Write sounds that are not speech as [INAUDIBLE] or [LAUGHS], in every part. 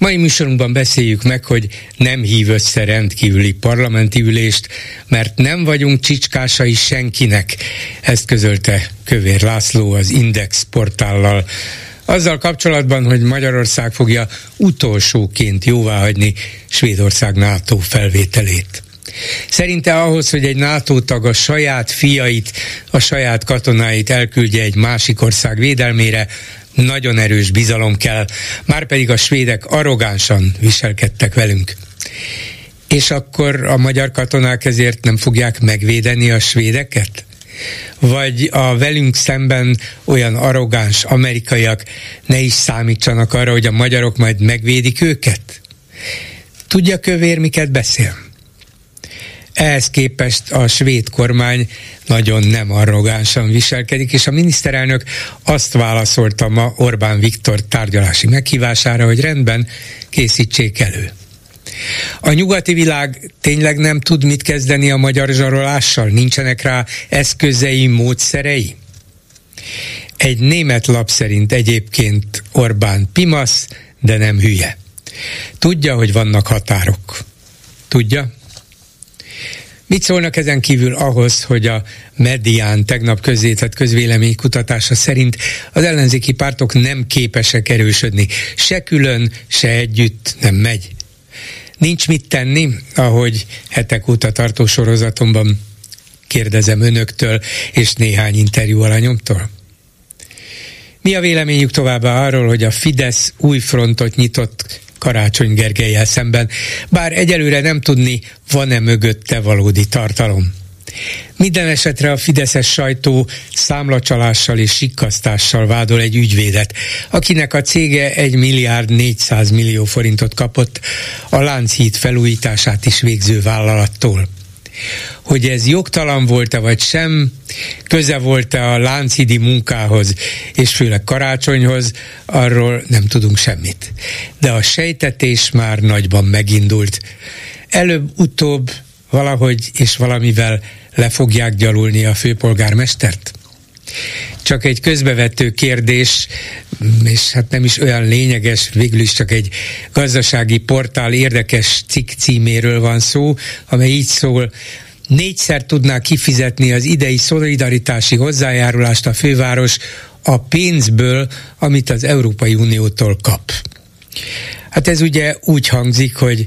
Mai műsorunkban beszéljük meg, hogy nem hív össze rendkívüli parlamenti ülést, mert nem vagyunk csicskásai senkinek. Ezt közölte Kövér László az Index portállal. Azzal kapcsolatban, hogy Magyarország fogja utolsóként jóváhagyni Svédország NATO felvételét. Szerinte ahhoz, hogy egy NATO tag a saját fiait, a saját katonáit elküldje egy másik ország védelmére, nagyon erős bizalom kell, már pedig a svédek arrogánsan viselkedtek velünk. És akkor a magyar katonák ezért nem fogják megvédeni a svédeket? Vagy a velünk szemben olyan arrogáns amerikaiak ne is számítsanak arra, hogy a magyarok majd megvédik őket? Tudja kövér, miket beszél? Ehhez képest a svéd kormány nagyon nem arrogánsan viselkedik, és a miniszterelnök azt válaszolta ma Orbán Viktor tárgyalási meghívására, hogy rendben készítsék elő. A nyugati világ tényleg nem tud mit kezdeni a magyar zsarolással? Nincsenek rá eszközei, módszerei? Egy német lap szerint egyébként Orbán pimasz, de nem hülye. Tudja, hogy vannak határok. Tudja? Mit szólnak ezen kívül ahhoz, hogy a Medián tegnap közzétett közvéleménykutatása szerint az ellenzéki pártok nem képesek erősödni. Se külön, se együtt nem megy. Nincs mit tenni, ahogy hetek óta tartó sorozatomban kérdezem önöktől és néhány interjú alanyomtól. Mi a véleményük továbbá arról, hogy a Fidesz új frontot nyitott Karácsony Gergelyel szemben, bár egyelőre nem tudni, van-e mögötte valódi tartalom. Minden esetre a fideszes sajtó számlacsalással és sikkasztással vádol egy ügyvédet, akinek a cége 1 milliárd 400 millió forintot kapott a Lánchíd felújítását is végző vállalattól. Hogy ez jogtalan volt-e vagy sem, köze volt-e a láncidi munkához, és főleg karácsonyhoz, arról nem tudunk semmit. De a sejtetés már nagyban megindult. Előbb-utóbb valahogy és valamivel le fogják gyalulni a főpolgármestert? Csak egy közbevető kérdés, és hát nem is olyan lényeges, végül is csak egy gazdasági portál érdekes cikk címéről van szó, amely így szól, négyszer tudná kifizetni az idei szolidaritási hozzájárulást a főváros a pénzből, amit az Európai Uniótól kap. Hát ez ugye úgy hangzik, hogy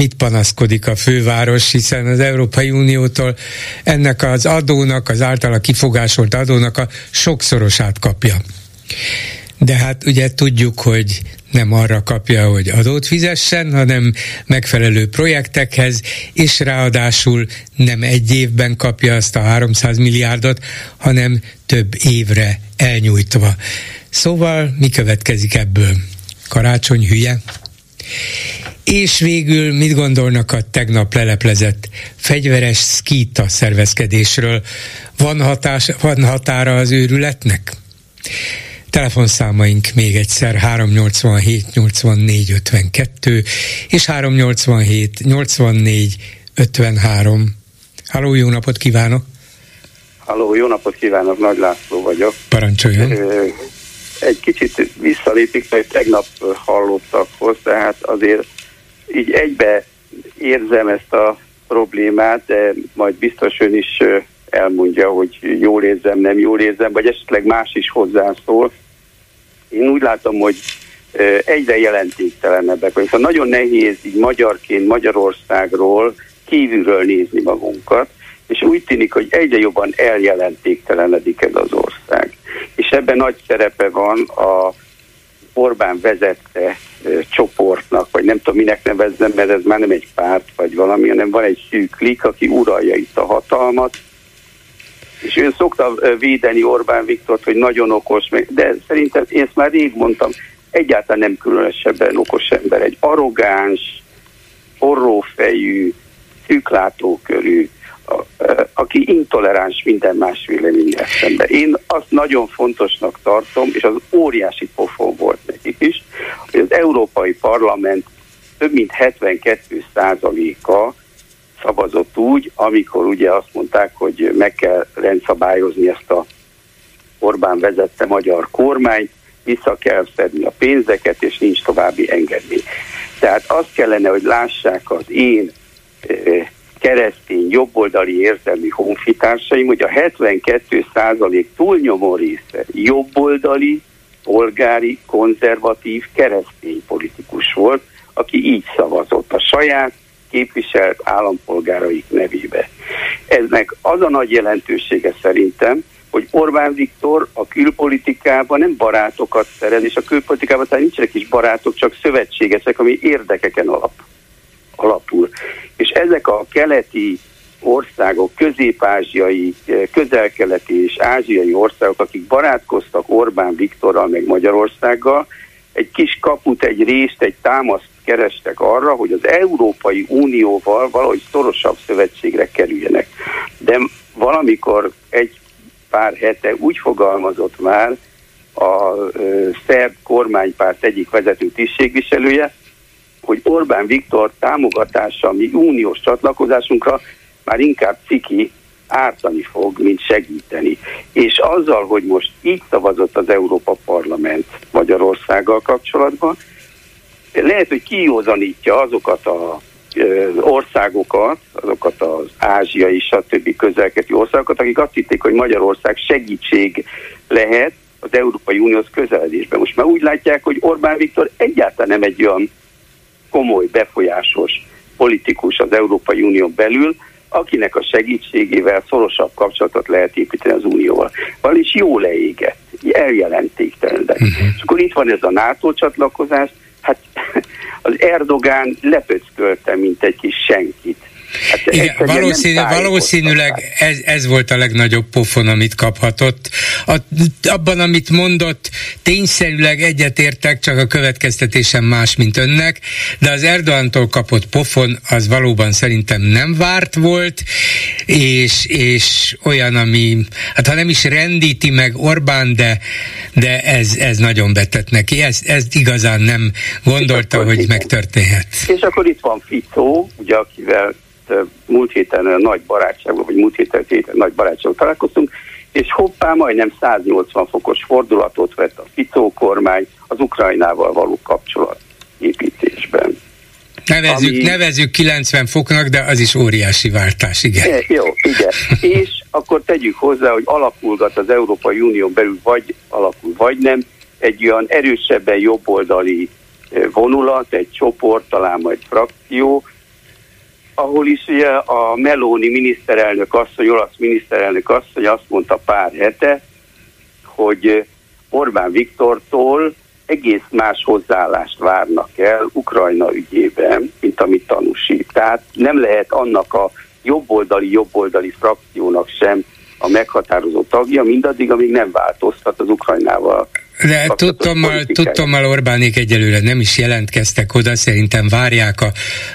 mit panaszkodik a főváros, hiszen az Európai Uniótól ennek az adónak, az általa kifogásolt adónak a sokszorosát kapja. De hát ugye tudjuk, hogy nem arra kapja, hogy adót fizessen, hanem megfelelő projektekhez, és ráadásul nem egy évben kapja azt a 300 milliárdot, hanem több évre elnyújtva. Szóval mi következik ebből? Karácsony hülye? És végül mit gondolnak a tegnap leleplezett fegyveres szkíta szervezkedésről? Van, hatás, van határa az őrületnek? Telefonszámaink még egyszer 387 84 52 és 387 84 53. Halló, jó napot kívánok! Halló, jó napot kívánok, Nagy László vagyok. Parancsoljon! Egy kicsit visszalépik, hogy tegnap hallottakhoz, tehát azért így egybe érzem ezt a problémát, de majd biztos ön is elmondja, hogy jól érzem, nem jól érzem, vagy esetleg más is hozzászól. Én úgy látom, hogy egyre jelentéktelenebbek vagyunk. Szóval nagyon nehéz így magyarként Magyarországról kívülről nézni magunkat, és úgy tűnik, hogy egyre jobban eljelentéktelenedik ez az ország. És ebben nagy szerepe van a Orbán vezette csoportnak, vagy nem tudom minek nevezzem, mert ez már nem egy párt vagy valami, hanem van egy szűk klik, aki uralja itt a hatalmat, és ő szokta védeni Orbán Viktort, hogy nagyon okos, de szerintem én ezt már rég mondtam, egyáltalán nem különösebben okos ember, egy arrogáns, forrófejű, szűklátókörű, aki intoleráns minden más véleménnyel szemben. Én azt nagyon fontosnak tartom, és az óriási pofon volt nekik is, hogy az Európai Parlament több mint 72 százaléka szavazott úgy, amikor ugye azt mondták, hogy meg kell rendszabályozni ezt a Orbán vezette magyar kormányt, vissza kell szedni a pénzeket, és nincs további engedmény. Tehát azt kellene, hogy lássák az én keresztény, jobboldali érzelmi honfitársaim, hogy a 72 százalék túlnyomó része jobboldali, polgári, konzervatív, keresztény politikus volt, aki így szavazott a saját képviselt állampolgáraik nevébe. Eznek az a nagy jelentősége szerintem, hogy Orbán Viktor a külpolitikában nem barátokat szerez, és a külpolitikában tehát nincsenek is barátok, csak szövetségesek, ami érdekeken alap, alapul. És ezek a keleti országok, közép-ázsiai, közel-keleti és ázsiai országok, akik barátkoztak Orbán Viktorral meg Magyarországgal, egy kis kaput, egy részt, egy támaszt kerestek arra, hogy az Európai Unióval valahogy szorosabb szövetségre kerüljenek. De valamikor egy pár hete úgy fogalmazott már a szerb kormánypárt egyik vezető tisztségviselője, hogy Orbán Viktor támogatása a mi uniós csatlakozásunkra már inkább ciki ártani fog, mint segíteni. És azzal, hogy most így szavazott az Európa Parlament Magyarországgal kapcsolatban, lehet, hogy kiózanítja azokat a országokat, azokat az ázsiai, stb. közelketi országokat, akik azt hitték, hogy Magyarország segítség lehet az Európai Unióhoz közeledésben. Most már úgy látják, hogy Orbán Viktor egyáltalán nem egy olyan komoly, befolyásos politikus az Európai Unió belül, akinek a segítségével szorosabb kapcsolatot lehet építeni az Unióval. Vagyis jó leégett, eljelentéktelenedett. Uh-huh. És akkor itt van ez a NATO csatlakozás, hát [LAUGHS] az Erdogán lepöckölte, mint egy kis senkit. Hát Igen, valószínű, valószínűleg ez, ez volt a legnagyobb pofon, amit kaphatott. A, abban, amit mondott, tényszerűleg egyetértek, csak a következtetésem más, mint önnek, de az Erdoğantól kapott pofon az valóban szerintem nem várt volt, és, és olyan, ami, hát ha nem is rendíti meg Orbán, de, de ez, ez nagyon betett neki. Ez, ez igazán nem gondolta, hogy megtörténhet. És akkor itt van Ficó, ugye, akivel múlt héten nagy barátságban, vagy múlt héten, héten nagy barátságban találkoztunk, és hoppá, majdnem 180 fokos fordulatot vett a Ficó kormány az Ukrajnával való kapcsolat építésben. Nevezzük, ami... nevezzük 90 foknak, de az is óriási váltás, igen. É, jó, igen. és akkor tegyük hozzá, hogy alakulgat az Európai Unió belül, vagy alakul, vagy nem, egy olyan erősebben jobboldali vonulat, egy csoport, talán majd frakció, ahol is ugye a Meloni miniszterelnök asszony, olasz miniszterelnök asszony azt mondta pár hete, hogy Orbán Viktortól egész más hozzáállást várnak el Ukrajna ügyében, mint amit tanúsít. Tehát nem lehet annak a jobboldali, jobboldali frakciónak sem a meghatározó tagja, mindaddig, amíg nem változtat az Ukrajnával de tudtommal, tudtommal Orbánék egyelőre nem is jelentkeztek oda, szerintem várják a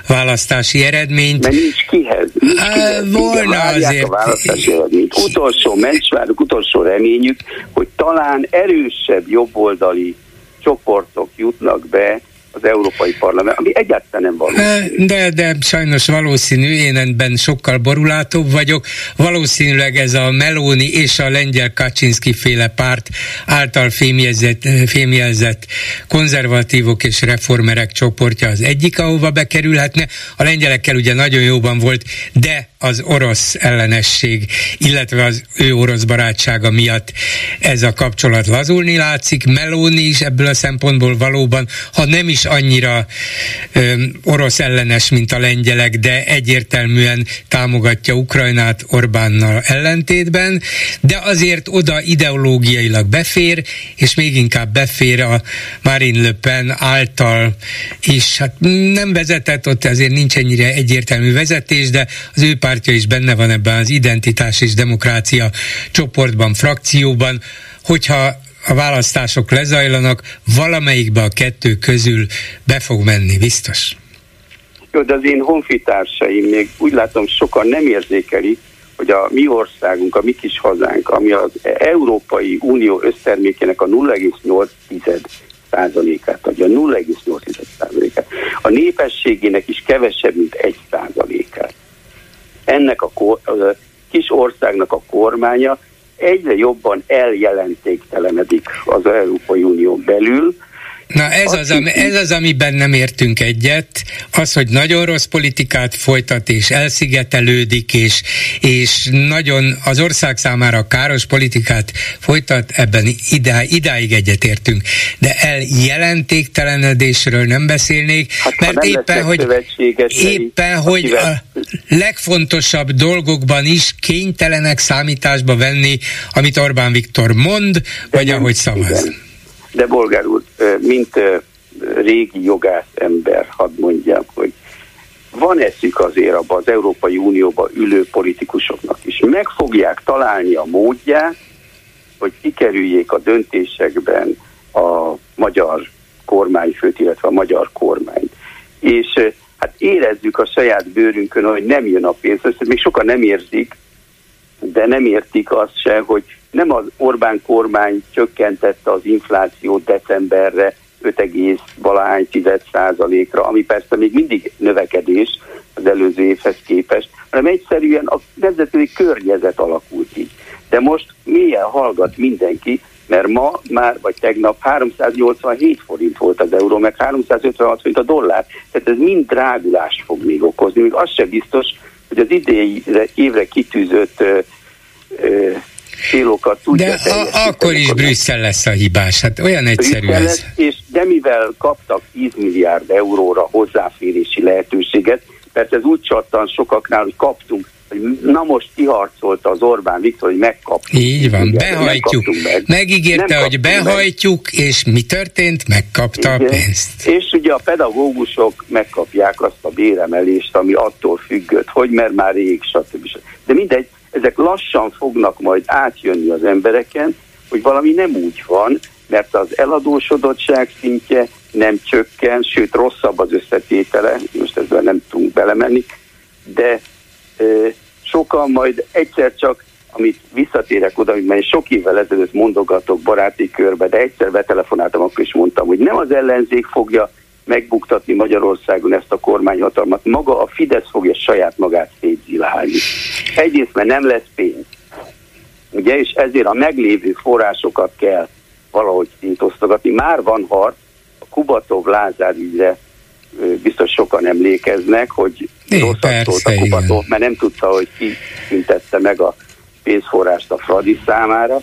választási eredményt. Mert nincs kihez. Nincs kihez. Volna Igen, azért. a választási eredményt. Utolsó mencsváruk, utolsó reményük, hogy talán erősebb jobboldali csoportok jutnak be az Európai Parlament, ami egyáltalán nem valószínű. De, de sajnos valószínű, én ebben sokkal borulátóbb vagyok. Valószínűleg ez a Meloni és a lengyel Kaczynski féle párt által fémjelzett, fémjelzett konzervatívok és reformerek csoportja az egyik, ahova bekerülhetne. A lengyelekkel ugye nagyon jóban volt, de az orosz ellenesség, illetve az ő orosz barátsága miatt ez a kapcsolat lazulni látszik. Meloni is ebből a szempontból valóban, ha nem is annyira ö, orosz ellenes, mint a lengyelek, de egyértelműen támogatja Ukrajnát Orbánnal ellentétben, de azért oda ideológiailag befér, és még inkább befér a Marine Le Pen által is, hát nem vezetett, ott azért nincs ennyire egyértelmű vezetés, de az ő pártja is benne van ebben az identitás és demokrácia csoportban, frakcióban, hogyha a választások lezajlanak, valamelyikbe a kettő közül be fog menni, biztos. Jó, de az én honfitársaim még úgy látom sokan nem érzékelik, hogy a mi országunk, a mi kis hazánk, ami az Európai Unió össztermékének a 0,8 százalékát adja, 0,8 százalékát. A népességének is kevesebb, mint 1 százalékát. Ennek a, kis országnak a kormánya egyre jobban eljelentéktelenedik az Európai Unió belül, Na ez az, ami, ez az, amiben nem értünk egyet, az, hogy nagyon rossz politikát folytat, és elszigetelődik, és, és nagyon az ország számára káros politikát folytat, ebben idá, idáig egyetértünk. De eljelentéktelenedésről nem beszélnék, hát, mert nem éppen, hogy, éppen, hogy a legfontosabb dolgokban is kénytelenek számításba venni, amit Orbán Viktor mond, De vagy nem, ahogy szavaz. Igen de bolgár úr, mint régi jogász ember, hadd mondjam, hogy van eszük azért abban az Európai Unióban ülő politikusoknak is. Meg fogják találni a módját, hogy kikerüljék a döntésekben a magyar kormányfőt, illetve a magyar kormányt. És hát érezzük a saját bőrünkön, hogy nem jön a pénz, ezt még sokan nem érzik, de nem értik azt se, hogy nem az Orbán kormány csökkentette az inflációt decemberre 5, százalékra, ami persze még mindig növekedés az előző évhez képest, hanem egyszerűen a nemzetközi környezet alakult így. De most milyen hallgat mindenki, mert ma már, vagy tegnap 387 forint volt az euró, meg 356 forint a dollár. Tehát ez mind drágulást fog még okozni. Még az sem biztos, hogy az idei évre kitűzött célokat tudja De a, akkor is Brüsszel lesz a hibás, hát olyan egyszerű Brüsszel ez. És de mivel kaptak 10 milliárd euróra hozzáférési lehetőséget, mert ez úgy csattan sokaknál, hogy kaptunk, hogy na most kiharcolta az Orbán Viktor, hogy megkaptuk. Így van, behajtjuk. Meg. Megígérte, nem hogy behajtjuk, meg. és mi történt? Megkapta Igen. a pénzt. És ugye a pedagógusok megkapják azt a béremelést, ami attól függött, hogy mert már rég, stb. De mindegy, ezek lassan fognak majd átjönni az embereken, hogy valami nem úgy van, mert az eladósodottság szintje nem csökken, sőt rosszabb az összetétele, most ezzel nem tudunk belemenni, de e, sokan majd egyszer csak, amit visszatérek oda, amit már sok évvel ezelőtt mondogatok baráti körbe, de egyszer betelefonáltam, akkor is mondtam, hogy nem az ellenzék fogja megbuktatni Magyarországon ezt a kormányhatalmat. Maga a Fidesz fogja saját magát szétzilálni. Egyrészt, mert nem lesz pénz. Ugye, és ezért a meglévő forrásokat kell valahogy szétosztogatni. Már van harc, a Kubatov Lázár ügyre biztos sokan emlékeznek, hogy rosszat szólt a Kubatov, mert nem tudta, hogy ki szintette meg a pénzforrást a Fradi számára,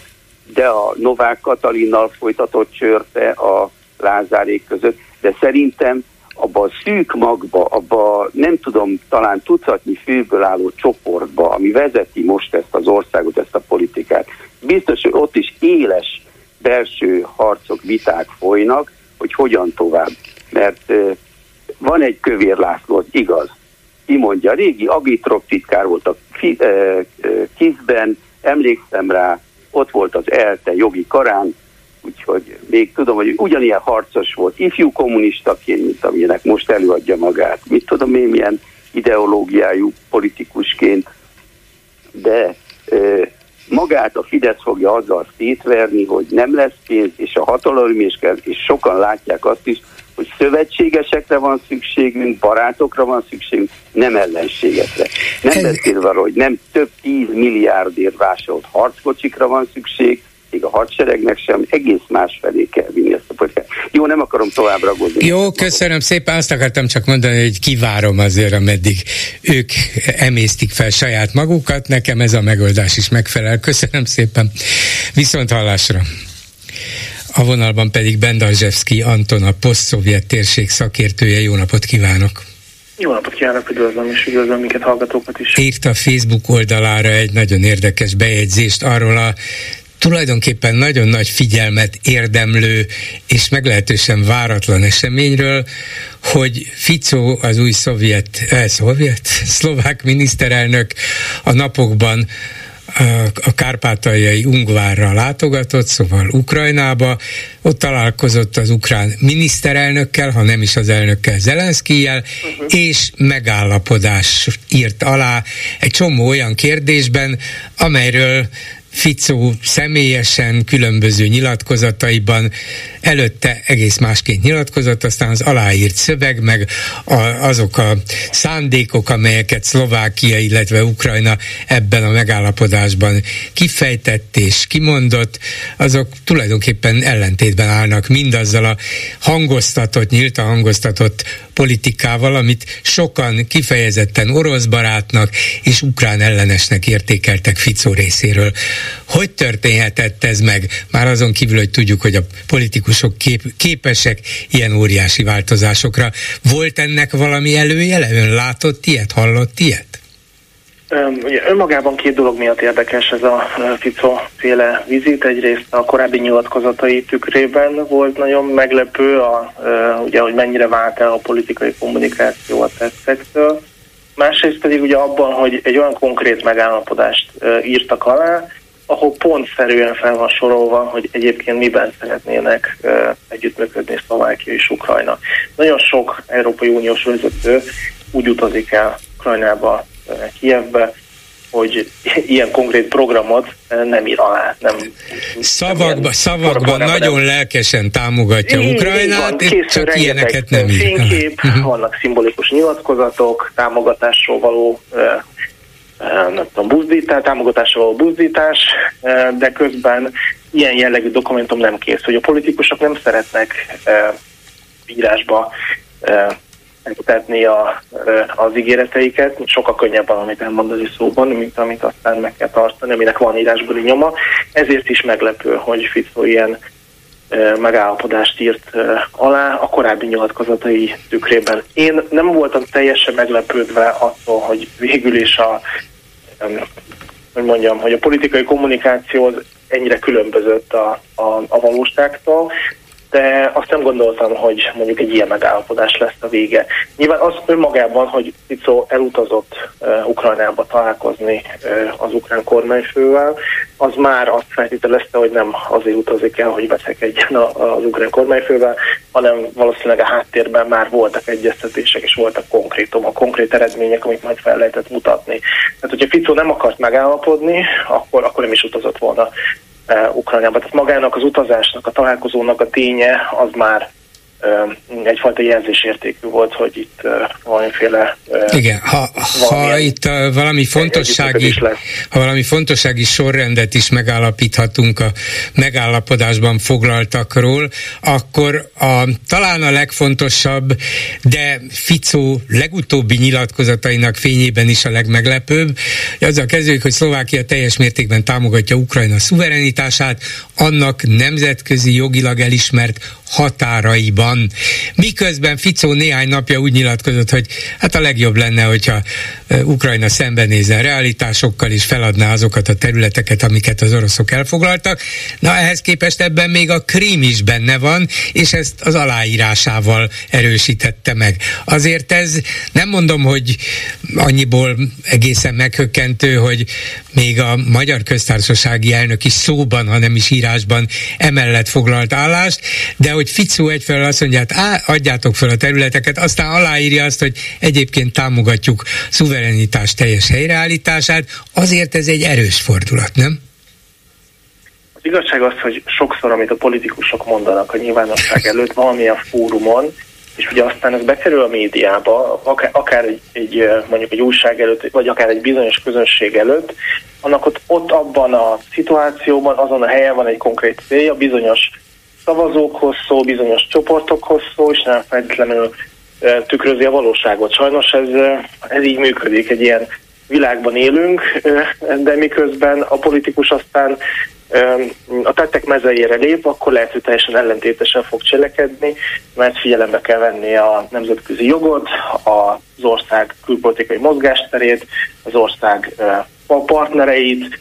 de a Novák Katalinnal folytatott csörte a Lázárék között de szerintem abba a szűk magba, abba nem tudom, talán tucatnyi főből álló csoportba, ami vezeti most ezt az országot, ezt a politikát, biztos, hogy ott is éles belső harcok, viták folynak, hogy hogyan tovább. Mert van egy kövér László, igaz, ki mondja, régi agitrok titkár volt a kizben, emlékszem rá, ott volt az ELTE jogi karán, úgyhogy még tudom, hogy ugyanilyen harcos volt, ifjú kommunistaként, mint amilyenek most előadja magát. Mit tudom én, milyen ideológiájú politikusként, de e, magát a Fidesz fogja azzal szétverni, hogy nem lesz pénz, és a hatalom és, és sokan látják azt is, hogy szövetségesekre van szükségünk, barátokra van szükségünk, nem ellenségekre. Nem beszélve arról, hogy nem több tíz milliárdért vásolt harckocsikra van szükség, még a hadseregnek sem, egész más felé kell vinni ezt a politikát. Jó, nem akarom tovább ragozni. Jó, köszönöm szépen, azt akartam csak mondani, hogy kivárom azért, ameddig ők emésztik fel saját magukat, nekem ez a megoldás is megfelel. Köszönöm szépen, viszont hallásra. A vonalban pedig Bendarzsevszki Anton, a poszt-szovjet térség szakértője. Jó napot kívánok! Jó napot kívánok, üdvözlöm és üdvözlöm minket hallgatókat is. Írta a Facebook oldalára egy nagyon érdekes bejegyzést arról a tulajdonképpen nagyon nagy figyelmet érdemlő és meglehetősen váratlan eseményről, hogy Fico, az új szovjet, eh, szovjet, [LAUGHS] szlovák miniszterelnök a napokban a kárpátaljai Ungvárra látogatott, szóval Ukrajnába, ott találkozott az ukrán miniszterelnökkel, ha nem is az elnökkel, Zelenszkijel, uh-huh. és megállapodás írt alá egy csomó olyan kérdésben, amelyről Ficó személyesen különböző nyilatkozataiban előtte egész másként nyilatkozott, aztán az aláírt szöveg, meg a, azok a szándékok, amelyeket Szlovákia, illetve Ukrajna ebben a megállapodásban kifejtett és kimondott, azok tulajdonképpen ellentétben állnak mindazzal a hangoztatott, nyíltan hangoztatott politikával, amit sokan kifejezetten orosz barátnak és ukrán ellenesnek értékeltek Ficó részéről. Hogy történhetett ez meg? Már azon kívül, hogy tudjuk, hogy a politikusok kép, képesek ilyen óriási változásokra. Volt ennek valami előjele? Ön látott ilyet, hallott ilyet? Ugye önmagában két dolog miatt érdekes ez a Fico féle vizit. Egyrészt a korábbi nyilatkozatai tükrében volt nagyon meglepő, a, ugye, hogy mennyire vált el a politikai kommunikáció a tetszektől. Másrészt pedig ugye abban, hogy egy olyan konkrét megállapodást írtak alá, ahol pontszerűen fel van sorolva, hogy egyébként miben szeretnének együttműködni Szlovákia és Ukrajna. Nagyon sok Európai Uniós vezető úgy utazik el Ukrajnába Kievbe, hogy ilyen konkrét programot nem ír alá. Nem, szavakba, szavakban nagyon nem. lelkesen támogatja így, Ukrajnát, így van, csak ilyeneket nem ír. Fénykép, uh-huh. vannak szimbolikus nyilatkozatok, támogatásról való nem tudom, buzdítás, támogatásról való buzdítás, de közben ilyen jellegű dokumentum nem kész, hogy a politikusok nem szeretnek írásba megtetni a, az ígéreteiket, sokkal könnyebb valamit elmondani szóban, mint amit aztán meg kell tartani, aminek van írásbeli nyoma. Ezért is meglepő, hogy Fico ilyen megállapodást írt alá a korábbi nyilatkozatai tükrében. Én nem voltam teljesen meglepődve attól, hogy végül is a hogy mondjam, hogy a politikai kommunikáció ennyire különbözött a, a, a valóságtól, de azt nem gondoltam, hogy mondjuk egy ilyen megállapodás lesz a vége. Nyilván az önmagában, hogy Fico elutazott uh, Ukrajnába találkozni uh, az ukrán kormányfővel, az már azt feltételezte, hogy nem azért utazik el, hogy veszekedjen az ukrán kormányfővel, hanem valószínűleg a háttérben már voltak egyeztetések, és voltak konkrétumok, konkrét eredmények, amit majd fel lehetett mutatni. Tehát, hogyha Fico nem akart megállapodni, akkor, akkor nem is utazott volna Ukrajnába. Tehát magának az utazásnak, a találkozónak a ténye az már egyfajta jelzésértékű volt, hogy itt valamiféle... Igen, ha, ha itt valami fontossági, ha valami fontossági sorrendet is megállapíthatunk a megállapodásban foglaltakról, akkor a, talán a legfontosabb, de Ficó legutóbbi nyilatkozatainak fényében is a legmeglepőbb, azzal kezdődik, hogy Szlovákia teljes mértékben támogatja Ukrajna szuverenitását, annak nemzetközi jogilag elismert határaiban. Miközben Ficó néhány napja úgy nyilatkozott, hogy hát a legjobb lenne, hogyha Ukrajna szembenézzen realitásokkal és feladná azokat a területeket, amiket az oroszok elfoglaltak. Na ehhez képest ebben még a Krím is benne van, és ezt az aláírásával erősítette meg. Azért ez nem mondom, hogy annyiból egészen meghökkentő, hogy még a Magyar Köztársasági elnök is szóban, hanem is írásban emellett foglalt állást, de hogy Ficó egyfelől azt mondja, hát á, adjátok fel a területeket, aztán aláírja azt, hogy egyébként támogatjuk szuverenitás teljes helyreállítását, azért ez egy erős fordulat, nem? Az igazság az, hogy sokszor, amit a politikusok mondanak a nyilvánosság előtt valamilyen fórumon, és ugye aztán ez bekerül a médiába, akár, akár egy, egy, mondjuk egy újság előtt, vagy akár egy bizonyos közönség előtt, annak ott, ott abban a szituációban, azon a helyen van egy konkrét célja, bizonyos szavazókhoz szó, bizonyos csoportokhoz szó, és nem feltétlenül tükrözi a valóságot. Sajnos ez, ez így működik, egy ilyen világban élünk, de miközben a politikus aztán a tettek mezejére lép, akkor lehet, hogy teljesen ellentétesen fog cselekedni, mert figyelembe kell venni a nemzetközi jogot, az ország külpolitikai mozgásterét, az ország partnereit,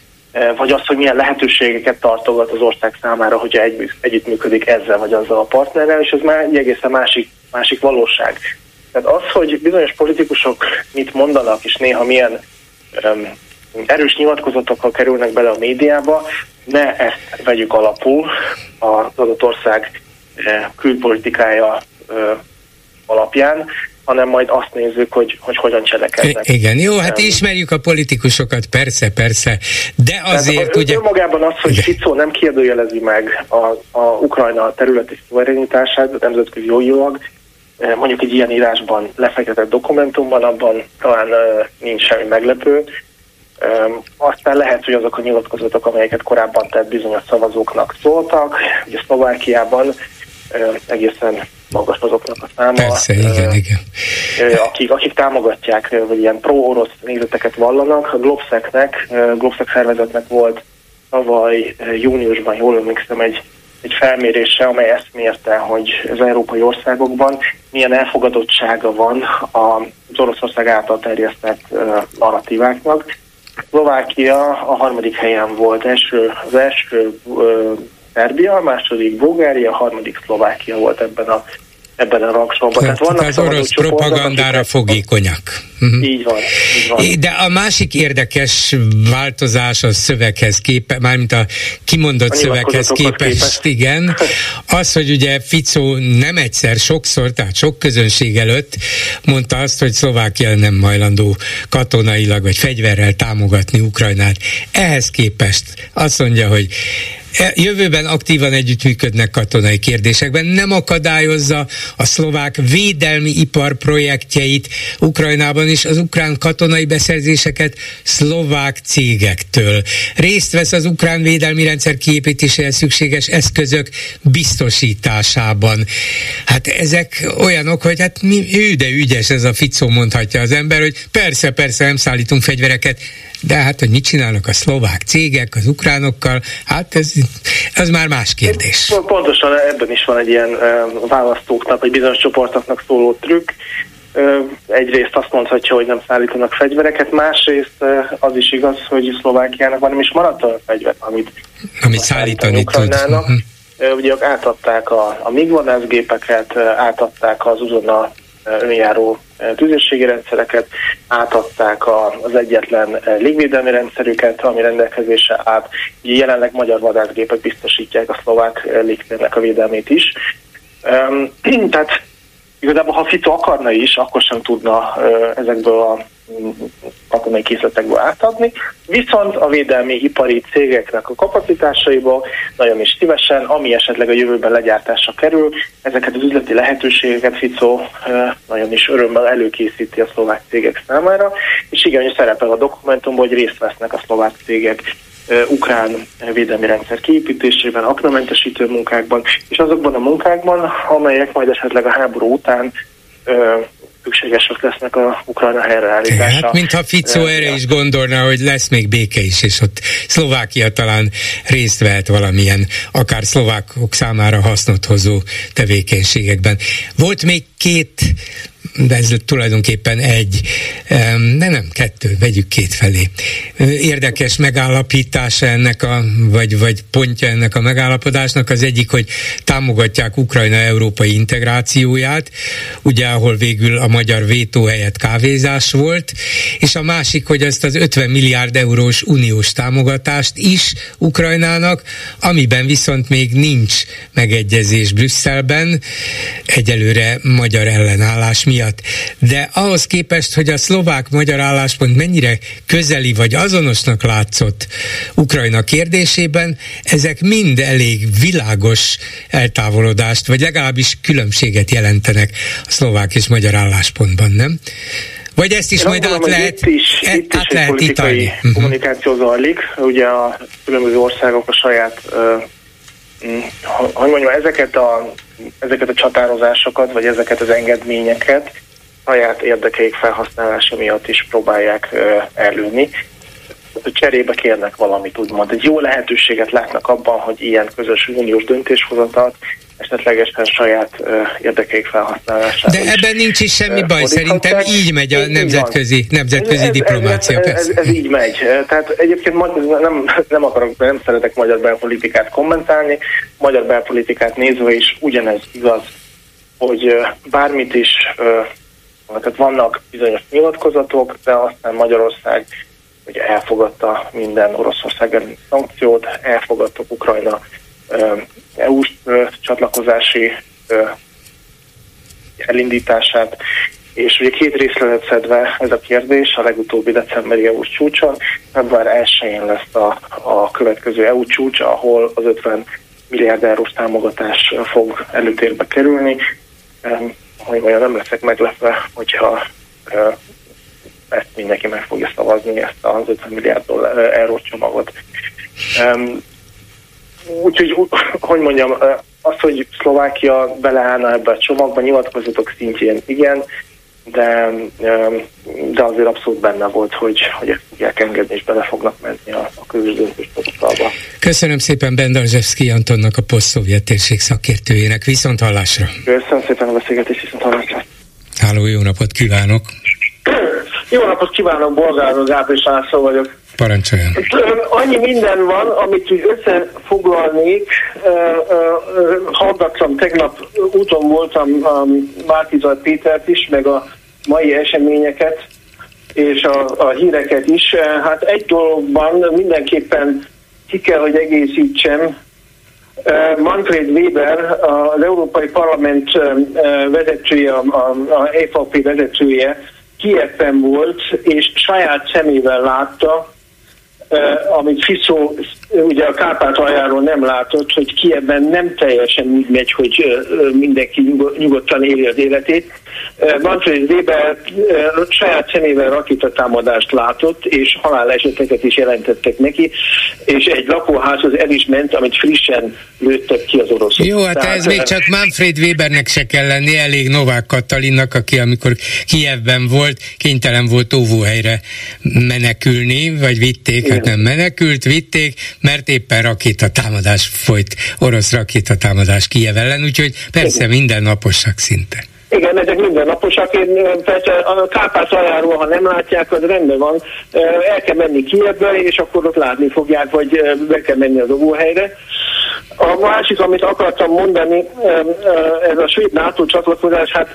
vagy azt, hogy milyen lehetőségeket tartogat az ország számára, hogyha egy, együttműködik ezzel vagy azzal a partnerrel, és ez már egy egészen másik, másik valóság. Tehát az, hogy bizonyos politikusok mit mondanak, és néha milyen um, erős nyilatkozatokkal kerülnek bele a médiába, ne ezt vegyük alapul az adott ország külpolitikája alapján, hanem majd azt nézzük, hogy, hogy hogyan cselekednek. Igen, jó, hát ismerjük a politikusokat, persze, persze, de azért Tehát ugye... Önmagában az, hogy Ficó nem kérdőjelezi meg a, a Ukrajna területi szuverenitását, a nemzetközi jogilag, e, mondjuk egy ilyen írásban lefektetett dokumentumban, abban talán uh, nincs semmi meglepő. Um, aztán lehet, hogy azok a nyilatkozatok, amelyeket korábban tett bizonyos szavazóknak szóltak, ugye Szlovákiában uh, egészen magas azoknak a száma. Persze, igen, igen. Akik, akik támogatják, vagy ilyen pro-orosz nézeteket vallanak. A Globseknek, Globsek szervezetnek volt tavaly júniusban, jól emlékszem, egy, egy felmérése, amely ezt mérte, hogy az európai országokban milyen elfogadottsága van az Oroszország által terjesztett narratíváknak. Szlovákia a harmadik helyen volt, első, az első Szerbia, a második Bulgária, a harmadik Szlovákia volt ebben a ebben a rangsorban. Tehát, Tehát az orosz propagandára fogékonyak. Uh-huh. Így van, így van. De a másik érdekes változás a szöveghez képest, mármint a kimondott a szöveghez képest, képest, igen, [LAUGHS] az, hogy ugye Ficó nem egyszer, sokszor, tehát sok közönség előtt mondta azt, hogy Szlovákia nem hajlandó katonailag vagy fegyverrel támogatni Ukrajnát. Ehhez képest azt mondja, hogy jövőben aktívan együttműködnek katonai kérdésekben, nem akadályozza a szlovák védelmi ipar projektjeit Ukrajnában is az ukrán katonai beszerzéseket szlovák cégektől. Részt vesz az ukrán védelmi rendszer kiépítéséhez szükséges eszközök biztosításában. Hát ezek olyanok, hogy hát mi, ő de ügyes ez a Ficó mondhatja az ember, hogy persze, persze nem szállítunk fegyvereket, de hát, hogy mit csinálnak a szlovák cégek az ukránokkal, hát ez, ez már más kérdés. Pontosan ebben is van egy ilyen választóknak, vagy bizonyos csoportoknak szóló trükk. Egyrészt azt mondhatja, hogy nem szállítanak fegyvereket, másrészt az is igaz, hogy Szlovákiának van nem is maradt a fegyver, amit, amit szállítani tud. Mhm. Ugye átadták a, a MIG vadászgépeket, átadták az uzona önjáró tüzérségi rendszereket, átadták az egyetlen légvédelmi rendszerüket, ami rendelkezésre át. Jelenleg magyar vadászgépek biztosítják a szlovák légtérnek a védelmét is. [CLEARS THROAT] Tehát igazából ha Fico akarna is, akkor sem tudna ezekből a katonai készletekből átadni, viszont a védelmi ipari cégeknek a kapacitásaiból nagyon is szívesen, ami esetleg a jövőben legyártásra kerül, ezeket az üzleti lehetőségeket Fico nagyon is örömmel előkészíti a szlovák cégek számára, és igen, hogy szerepel a dokumentumban, hogy részt vesznek a szlovák cégek ukrán védelmi rendszer kiépítésében, aknamentesítő munkákban, és azokban a munkákban, amelyek majd esetleg a háború után szükségesek lesznek a Ukrajna helyreállítása. Hát, mintha Ficó erre is gondolna, hogy lesz még béke is, és ott Szlovákia talán részt vehet valamilyen, akár szlovákok számára hasznot hozó tevékenységekben. Volt még két de ez tulajdonképpen egy, de nem kettő, vegyük két felé. Érdekes megállapítása ennek a, vagy, vagy pontja ennek a megállapodásnak az egyik, hogy támogatják Ukrajna európai integrációját, ugye ahol végül a magyar vétó helyett kávézás volt, és a másik, hogy ezt az 50 milliárd eurós uniós támogatást is Ukrajnának, amiben viszont még nincs megegyezés Brüsszelben, egyelőre magyar ellenállás miatt. De ahhoz képest, hogy a szlovák-magyar álláspont mennyire közeli vagy azonosnak látszott Ukrajna kérdésében, ezek mind elég világos eltávolodást, vagy legalábbis különbséget jelentenek a szlovák és magyar álláspontban, nem? Vagy ezt is Én majd át lehet, itt is, e- itt át is lehet politikai itálni. Mhm. kommunikáció zajlik. Ugye a különböző országok a saját uh, hogy mondjam, ezeket a ezeket a csatározásokat, vagy ezeket az engedményeket saját érdekeik felhasználása miatt is próbálják előni. Cserébe kérnek valamit, úgymond. Egy jó lehetőséget látnak abban, hogy ilyen közös uniós döntéshozatalt esetlegesen saját uh, érdekeik felhasználására De ebben nincs is semmi baj, szerintem így megy a nemzetközi, nemzetközi ez, diplomácia. Ez, ez, ez, ez így megy. Tehát egyébként nem, nem akarok, nem szeretek magyar belpolitikát kommentálni, magyar belpolitikát nézve is ugyanez igaz, hogy bármit is, tehát vannak bizonyos nyilatkozatok, de aztán Magyarország ugye elfogadta minden Oroszország elleni szankciót, elfogadta Ukrajna EU-s csatlakozási elindítását, és ugye két részre lett szedve ez a kérdés, a legutóbbi decemberi EU csúcson, február 1-én lesz a, a következő EU csúcs, ahol az 50 milliárd eurós támogatás fog előtérbe kerülni. Hogy olyan nem leszek meglepve, hogyha ezt mindenki meg fogja szavazni, ezt az 50 milliárd eurós csomagot. Úgyhogy, [LAUGHS] hogy mondjam, az, hogy Szlovákia beleállna ebbe a csomagba, nyilatkozatok szintjén igen, de, de azért abszolút benne volt, hogy, hogy ezt fogják engedni, és bele fognak menni a, a közös döntésprotokollba. Köszönöm szépen Bendarzsevszki Antonnak, a poszt-szovjet térség szakértőjének. Viszont hallásra! Köszönöm szépen a beszélgetést, viszont hallásra! Háló, jó napot kívánok! Jó napot kívánok, Bolgár Gábor Sászló vagyok. Parancsoljon. Annyi minden van, amit így összefoglalnék. Hallgattam, tegnap úton voltam a Márkizaj Pétert is, meg a mai eseményeket, és a, a híreket is. Hát egy dologban mindenképpen ki kell, hogy egészítsem. Manfred Weber, az Európai Parlament vezetője, a, a EVP vezetője, Kievben volt, és saját szemével látta, amit Fiszó ugye a Kárpát-aljáról nem látott, hogy Kievben nem teljesen úgy megy, hogy mindenki nyugodtan éli az életét. Manfred Weber saját szemével rakétatámadást látott, és haláleseteket is jelentettek neki, és egy lakóházhoz el is ment, amit frissen lőttek ki az oroszok. Jó, hát Tehát, ez még csak Manfred Webernek se kell lenni, elég Novák Katalinnak, aki amikor Kievben volt, kénytelen volt óvóhelyre menekülni, vagy vitték, Igen. hát nem menekült, vitték, mert éppen rakétatámadás folyt, orosz rakétatámadás Kiev ellen, úgyhogy persze minden naposak szinte. Igen, ezek mindennaposak. Én persze a Kárpát aljáról, ha nem látják, az rendben van. El kell menni Kievbe, és akkor ott látni fogják, vagy be kell menni az óvóhelyre. A másik, amit akartam mondani, ez a svéd NATO csatlakozás, hát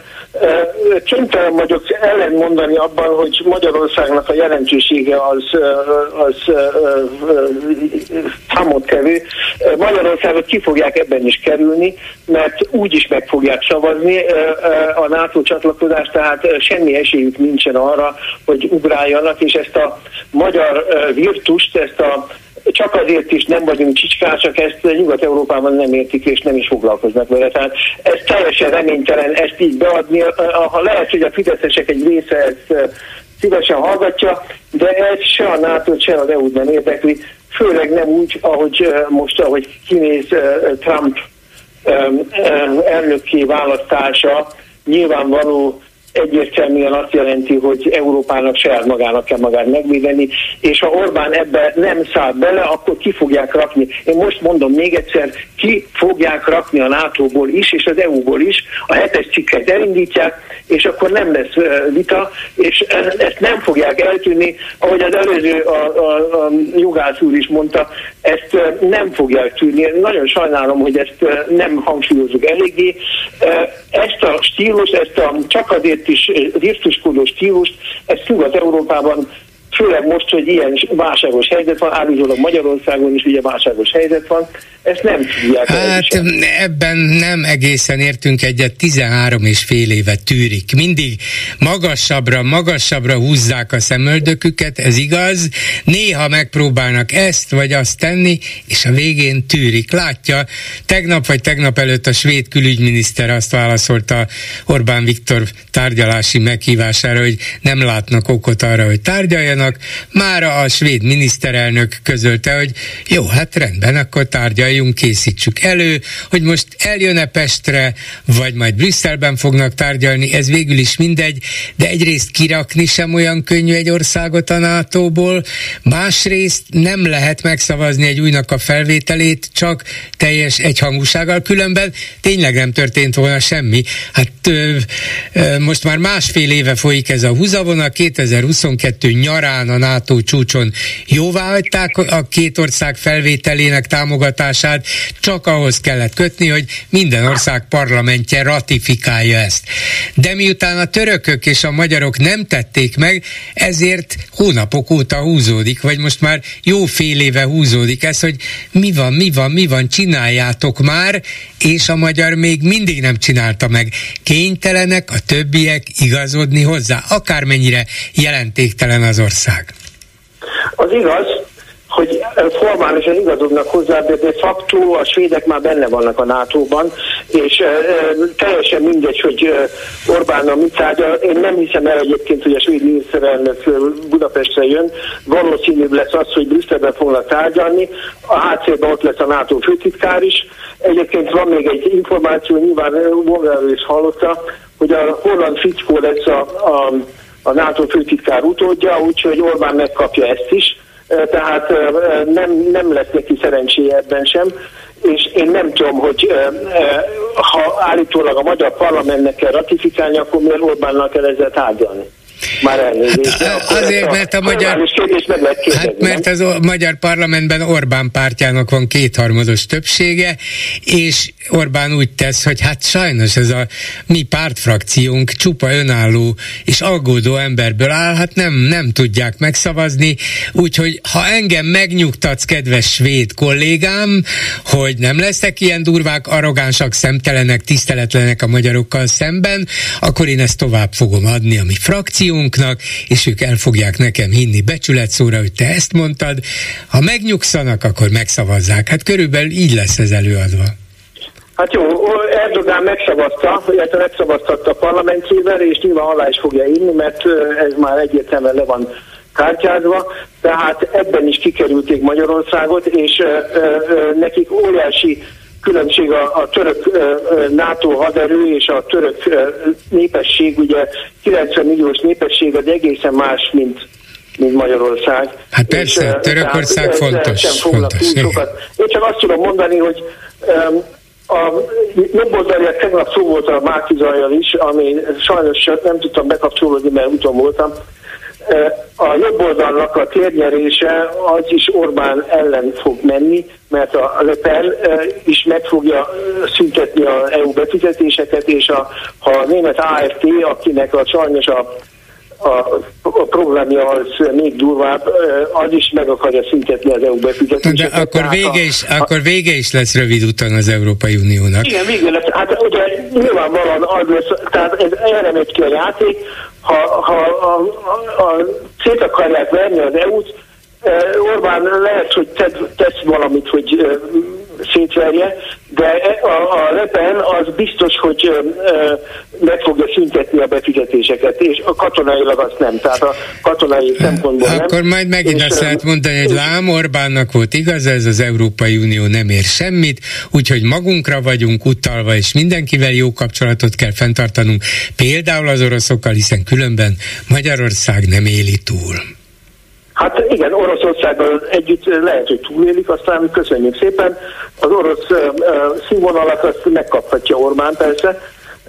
kénytelen vagyok ellen mondani abban, hogy Magyarországnak a jelentősége az, az számottevő. Magyarországot ki fogják ebben is kerülni, mert úgy is meg fogják szavazni a NATO csatlakozást, tehát semmi esélyük nincsen arra, hogy ugráljanak, és ezt a magyar virtust, ezt a csak azért is nem vagyunk csicskások, ezt Nyugat-Európában nem értik és nem is foglalkoznak vele. Tehát ez teljesen reménytelen ezt így beadni. Ha lehet, hogy a fideszesek egy része ezt szívesen hallgatja, de ez se a nato se az EU nem érdekli, főleg nem úgy, ahogy most, ahogy kinéz Trump elnöki választása, nyilvánvaló egyértelműen azt jelenti, hogy Európának saját magának kell magát megvédeni, és ha Orbán ebbe nem száll bele, akkor ki fogják rakni. Én most mondom még egyszer, ki fogják rakni a NATO-ból is, és az EU-ból is, a hetes cikket elindítják, és akkor nem lesz vita, és ezt nem fogják eltűnni, ahogy az előző a, a, a jogász úr is mondta, ezt nem fogják tűrni. Nagyon sajnálom, hogy ezt nem hangsúlyozunk eléggé. Ezt a stílus, ezt a csak azért is virtuskodó stílust, ezt Nyugat-Európában főleg most, hogy ilyen válságos helyzet van, állítólag Magyarországon is ugye válságos helyzet van, ezt nem tudják. Hát ebben nem egészen értünk egyet, 13 és fél éve tűrik. Mindig magasabbra, magasabbra húzzák a szemöldöküket, ez igaz. Néha megpróbálnak ezt vagy azt tenni, és a végén tűrik. Látja, tegnap vagy tegnap előtt a svéd külügyminiszter azt válaszolta Orbán Viktor tárgyalási meghívására, hogy nem látnak okot arra, hogy tárgyaljanak. Mára a svéd miniszterelnök közölte, hogy jó, hát rendben, akkor tárgyalj tárgyaljunk, készítsük elő, hogy most eljön-e Pestre, vagy majd Brüsszelben fognak tárgyalni, ez végül is mindegy, de egyrészt kirakni sem olyan könnyű egy országot a NATO-ból, másrészt nem lehet megszavazni egy újnak a felvételét csak teljes egyhangúsággal, különben tényleg nem történt volna semmi. Hát ö, ö, most már másfél éve folyik ez a húzavona, 2022 nyarán után a NATO csúcson jóvá hagyták a két ország felvételének támogatását, csak ahhoz kellett kötni, hogy minden ország parlamentje ratifikálja ezt. De miután a törökök és a magyarok nem tették meg, ezért hónapok óta húzódik, vagy most már jó fél éve húzódik ez, hogy mi van, mi van, mi van, csináljátok már, és a magyar még mindig nem csinálta meg. Kénytelenek a többiek igazodni hozzá, akármennyire jelentéktelen az ország. Az igaz, hogy formálisan igazodnak hozzá, de de facto a svédek már benne vannak a NATO-ban, és e, teljesen mindegy, hogy Orbán a mit tárgyal. Én nem hiszem el egyébként, hogy a svéd miniszterelnök Budapestre jön. Valószínűbb lesz az, hogy Brüsszelben fognak tárgyalni. A HC-ben ott lesz a NATO főtitkár is. Egyébként van még egy információ, nyilván Volgáról is hallotta, hogy a holland fickó lesz a, a, a NATO főtitkár utódja, úgyhogy Orbán megkapja ezt is tehát nem, nem lesz neki szerencséje ebben sem, és én nem tudom, hogy ha állítólag a magyar parlamentnek kell ratifikálni, akkor miért Orbánnal kell ezzel tárgyalni? Már elnézést. Hát, azért, mert a magyar... hát, mert az a magyar parlamentben Orbán pártjának van kétharmados többsége, és Orbán úgy tesz, hogy hát sajnos ez a mi pártfrakciónk csupa önálló és aggódó emberből áll, hát nem, nem tudják megszavazni, úgyhogy ha engem megnyugtatsz, kedves svéd kollégám, hogy nem lesznek ilyen durvák, arrogánsak, szemtelenek, tiszteletlenek a magyarokkal szemben, akkor én ezt tovább fogom adni a mi frakciónknak, és ők el fogják nekem hinni becsületszóra, hogy te ezt mondtad. Ha megnyugszanak, akkor megszavazzák. Hát körülbelül így lesz ez előadva. Hát jó, Erdogán megszavazta, illetve megszavaztatta a parlamentjével, és nyilván alá is fogja írni, mert ez már egyértelműen le van kártyázva, tehát ebben is kikerülték Magyarországot, és nekik óriási különbség a, a török NATO haderő és a török népesség, ugye 90 milliós népesség az egészen más, mint mint Magyarország. Hát persze, és, Törökország fontos. fontos Én csak azt tudom mondani, hogy um, a jobboldaliak tegnap szó volt a Márki Zajjal is, ami sajnos nem tudtam bekapcsolódni, mert úton voltam. A jobboldalnak a térnyerése az is Orbán ellen fog menni, mert a Le Pen is meg fogja szüntetni az EU befizetéseket, és a, ha a német AFT, akinek a sajnos a a, a programja az még durvább, az is meg akarja szüntetni az EU befizetéseket. De akkor vége, is, a, akkor vége is lesz rövid után az Európai Uniónak. Igen, vége lesz. Hát ugye nyilvánvalóan az lesz, tehát ez erre megy ki a játék, ha, ha a, a, a, szét akarják verni az EU-t, Orbán lehet, hogy tesz valamit, hogy szétverje, de a, a Le Pen az biztos, hogy meg fogja szüntetni a befizetéseket, és a katonailag azt nem, tehát a katonai szempontból nem. Akkor majd megint azt lehet mondani, hogy lám Orbánnak volt igaz, ez az Európai Unió nem ér semmit, úgyhogy magunkra vagyunk utalva, és mindenkivel jó kapcsolatot kell fenntartanunk, például az oroszokkal, hiszen különben Magyarország nem éli túl. Hát igen, Oroszországgal együtt lehet, hogy túlélik, aztán köszönjük szépen. Az orosz színvonalat azt megkaphatja Orbán persze,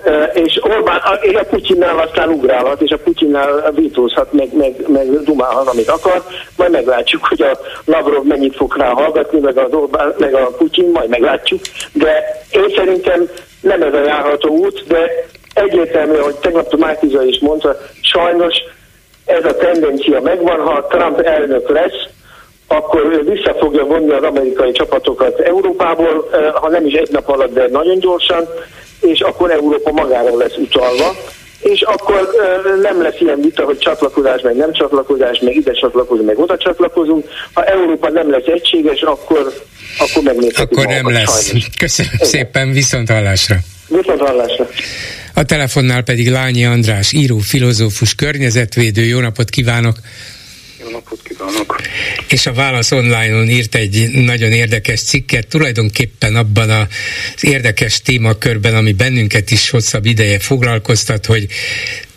uh, és Orbán, és a Putyinnál aztán ugrálhat, és a Putyinnál vétózhat, meg, meg, meg dumálhat, amit akar, majd meglátjuk, hogy a Lavrov mennyit fog rá hallgatni, meg, az Orbán, meg a Putyin, majd meglátjuk, de én szerintem nem ez a járható út, de egyértelmű, hogy tegnap a Márkiza is mondta, sajnos ez a tendencia megvan, ha Trump elnök lesz, akkor vissza fogja vonni az amerikai csapatokat Európából, eh, ha nem is egy nap alatt, de nagyon gyorsan, és akkor Európa magára lesz utalva, és akkor eh, nem lesz ilyen vita, hogy csatlakozás, meg nem csatlakozás, meg ide csatlakozunk, meg oda csatlakozunk. Ha Európa nem lesz egységes, akkor, akkor megnézhetjük. Akkor nem lesz. Sajnos. Köszönöm Igen. szépen, viszont hallásra. Viszont hallásra. A telefonnál pedig Lányi András, író, filozófus, környezetvédő. Jó napot kívánok! Jó napot kívánok! És a Válasz Online-on írt egy nagyon érdekes cikket, tulajdonképpen abban az érdekes témakörben, ami bennünket is hosszabb ideje foglalkoztat, hogy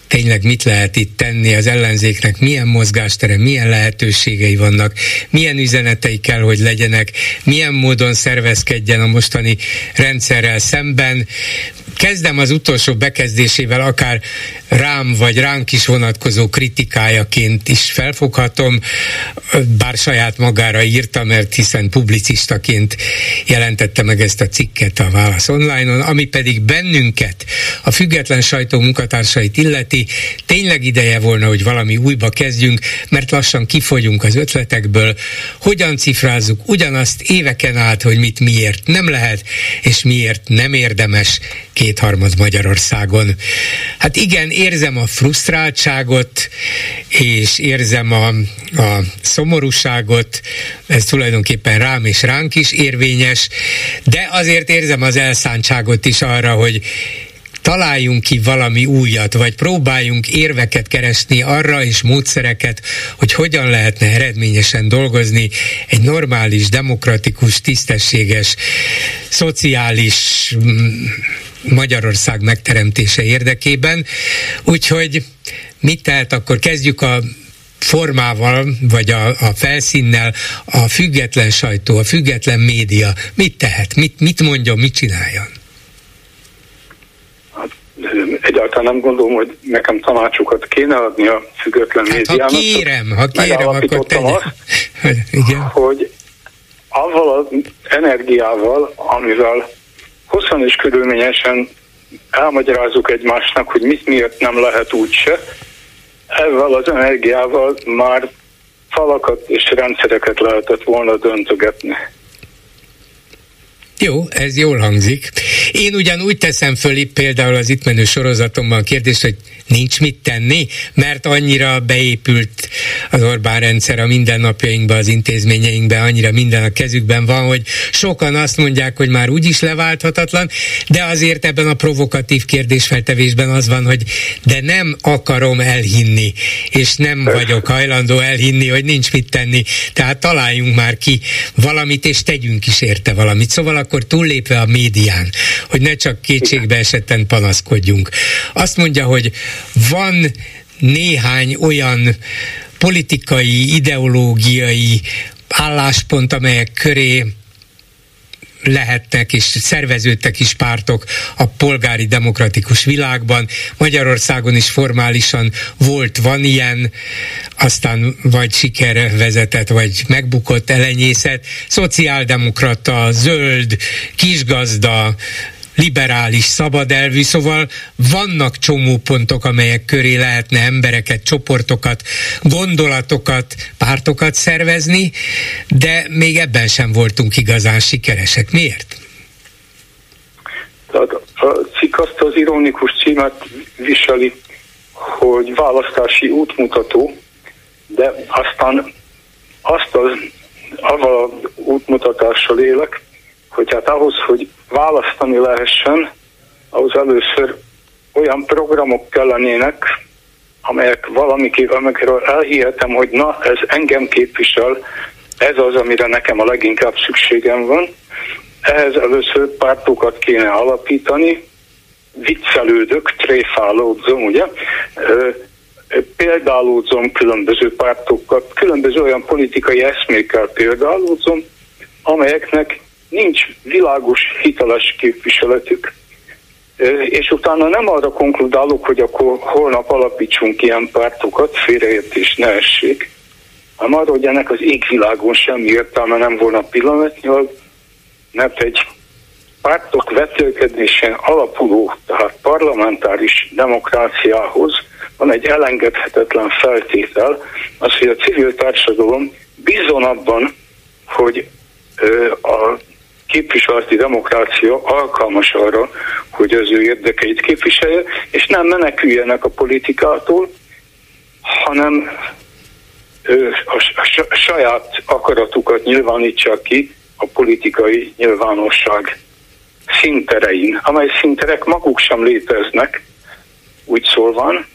tényleg mit lehet itt tenni az ellenzéknek, milyen mozgástere, milyen lehetőségei vannak, milyen üzenetei kell, hogy legyenek, milyen módon szervezkedjen a mostani rendszerrel szemben, kezdem az utolsó bekezdésével, akár rám vagy ránk is vonatkozó kritikájaként is felfoghatom, bár saját magára írta, mert hiszen publicistaként jelentette meg ezt a cikket a Válasz Online-on, ami pedig bennünket, a független sajtó munkatársait illeti, tényleg ideje volna, hogy valami újba kezdjünk, mert lassan kifogyunk az ötletekből, hogyan cifrázzuk ugyanazt éveken át, hogy mit miért nem lehet, és miért nem érdemes kétharmad Magyarországon. Hát igen, érzem a frusztráltságot, és érzem a, a szomorúságot, ez tulajdonképpen rám és ránk is érvényes, de azért érzem az elszántságot is arra, hogy találjunk ki valami újat, vagy próbáljunk érveket keresni arra és módszereket, hogy hogyan lehetne eredményesen dolgozni egy normális, demokratikus, tisztességes, szociális mm, Magyarország megteremtése érdekében. Úgyhogy mit tehet, akkor kezdjük a formával, vagy a, a felszínnel a független sajtó, a független média mit tehet, mit, mit mondjon, mit csináljon? egyáltalán nem gondolom, hogy nekem tanácsokat kéne adni a független hát, médiának. Ha kérem, ha kérem, akkor tegye. Azt, [LAUGHS] Igen. hogy avval az energiával, amivel hosszan és körülményesen elmagyarázzuk egymásnak, hogy mit miért nem lehet úgyse, ezzel az energiával már falakat és rendszereket lehetett volna döntögetni. Jó, ez jól hangzik. Én ugyan úgy teszem föl például az itt menő sorozatomban a kérdést, hogy nincs mit tenni, mert annyira beépült az Orbán rendszer a mindennapjainkba, az intézményeinkbe, annyira minden a kezükben van, hogy sokan azt mondják, hogy már úgyis leválthatatlan, de azért ebben a provokatív kérdésfeltevésben az van, hogy de nem akarom elhinni, és nem vagyok hajlandó elhinni, hogy nincs mit tenni. Tehát találjunk már ki valamit, és tegyünk is érte valamit. Szóval akkor túllépve a médián, hogy ne csak kétségbe esetten panaszkodjunk. Azt mondja, hogy van néhány olyan politikai, ideológiai álláspont, amelyek köré lehetnek és szerveződtek is pártok a polgári demokratikus világban. Magyarországon is formálisan volt, van ilyen, aztán vagy sikerre vezetett, vagy megbukott, elenyészet. Szociáldemokrata, zöld, kisgazda, liberális, szabad elvű, szóval vannak csomó pontok, amelyek köré lehetne embereket, csoportokat, gondolatokat, pártokat szervezni, de még ebben sem voltunk igazán sikeresek. Miért? Tehát a cikk azt az ironikus címet viseli, hogy választási útmutató, de aztán azt az, avval útmutatással élek, hogy hát ahhoz, hogy választani lehessen, ahhoz először olyan programok kellenének, amelyek valamiképp, amikről elhihetem, hogy na, ez engem képvisel, ez az, amire nekem a leginkább szükségem van. Ehhez először pártokat kéne alapítani, viccelődök, tréfálódzom, ugye, példálódzom különböző pártokkal, különböző olyan politikai eszmékkel példálódzom, amelyeknek nincs világos, hiteles képviseletük, és utána nem arra konkludálok, hogy akkor holnap alapítsunk ilyen pártokat, félreértés ne essék, hanem arra, hogy ennek az égvilágon semmi értelme nem volna pillanatnyilag, mert egy pártok vetélkedésen alapuló, tehát parlamentáris demokráciához van egy elengedhetetlen feltétel, az, hogy a civil társadalom bízon abban, hogy a képviseleti demokrácia alkalmas arra, hogy az ő érdekeit képviselje, és nem meneküljenek a politikától, hanem a saját akaratukat nyilvánítsák ki a politikai nyilvánosság szinterein, amely szinterek maguk sem léteznek, úgy szólván,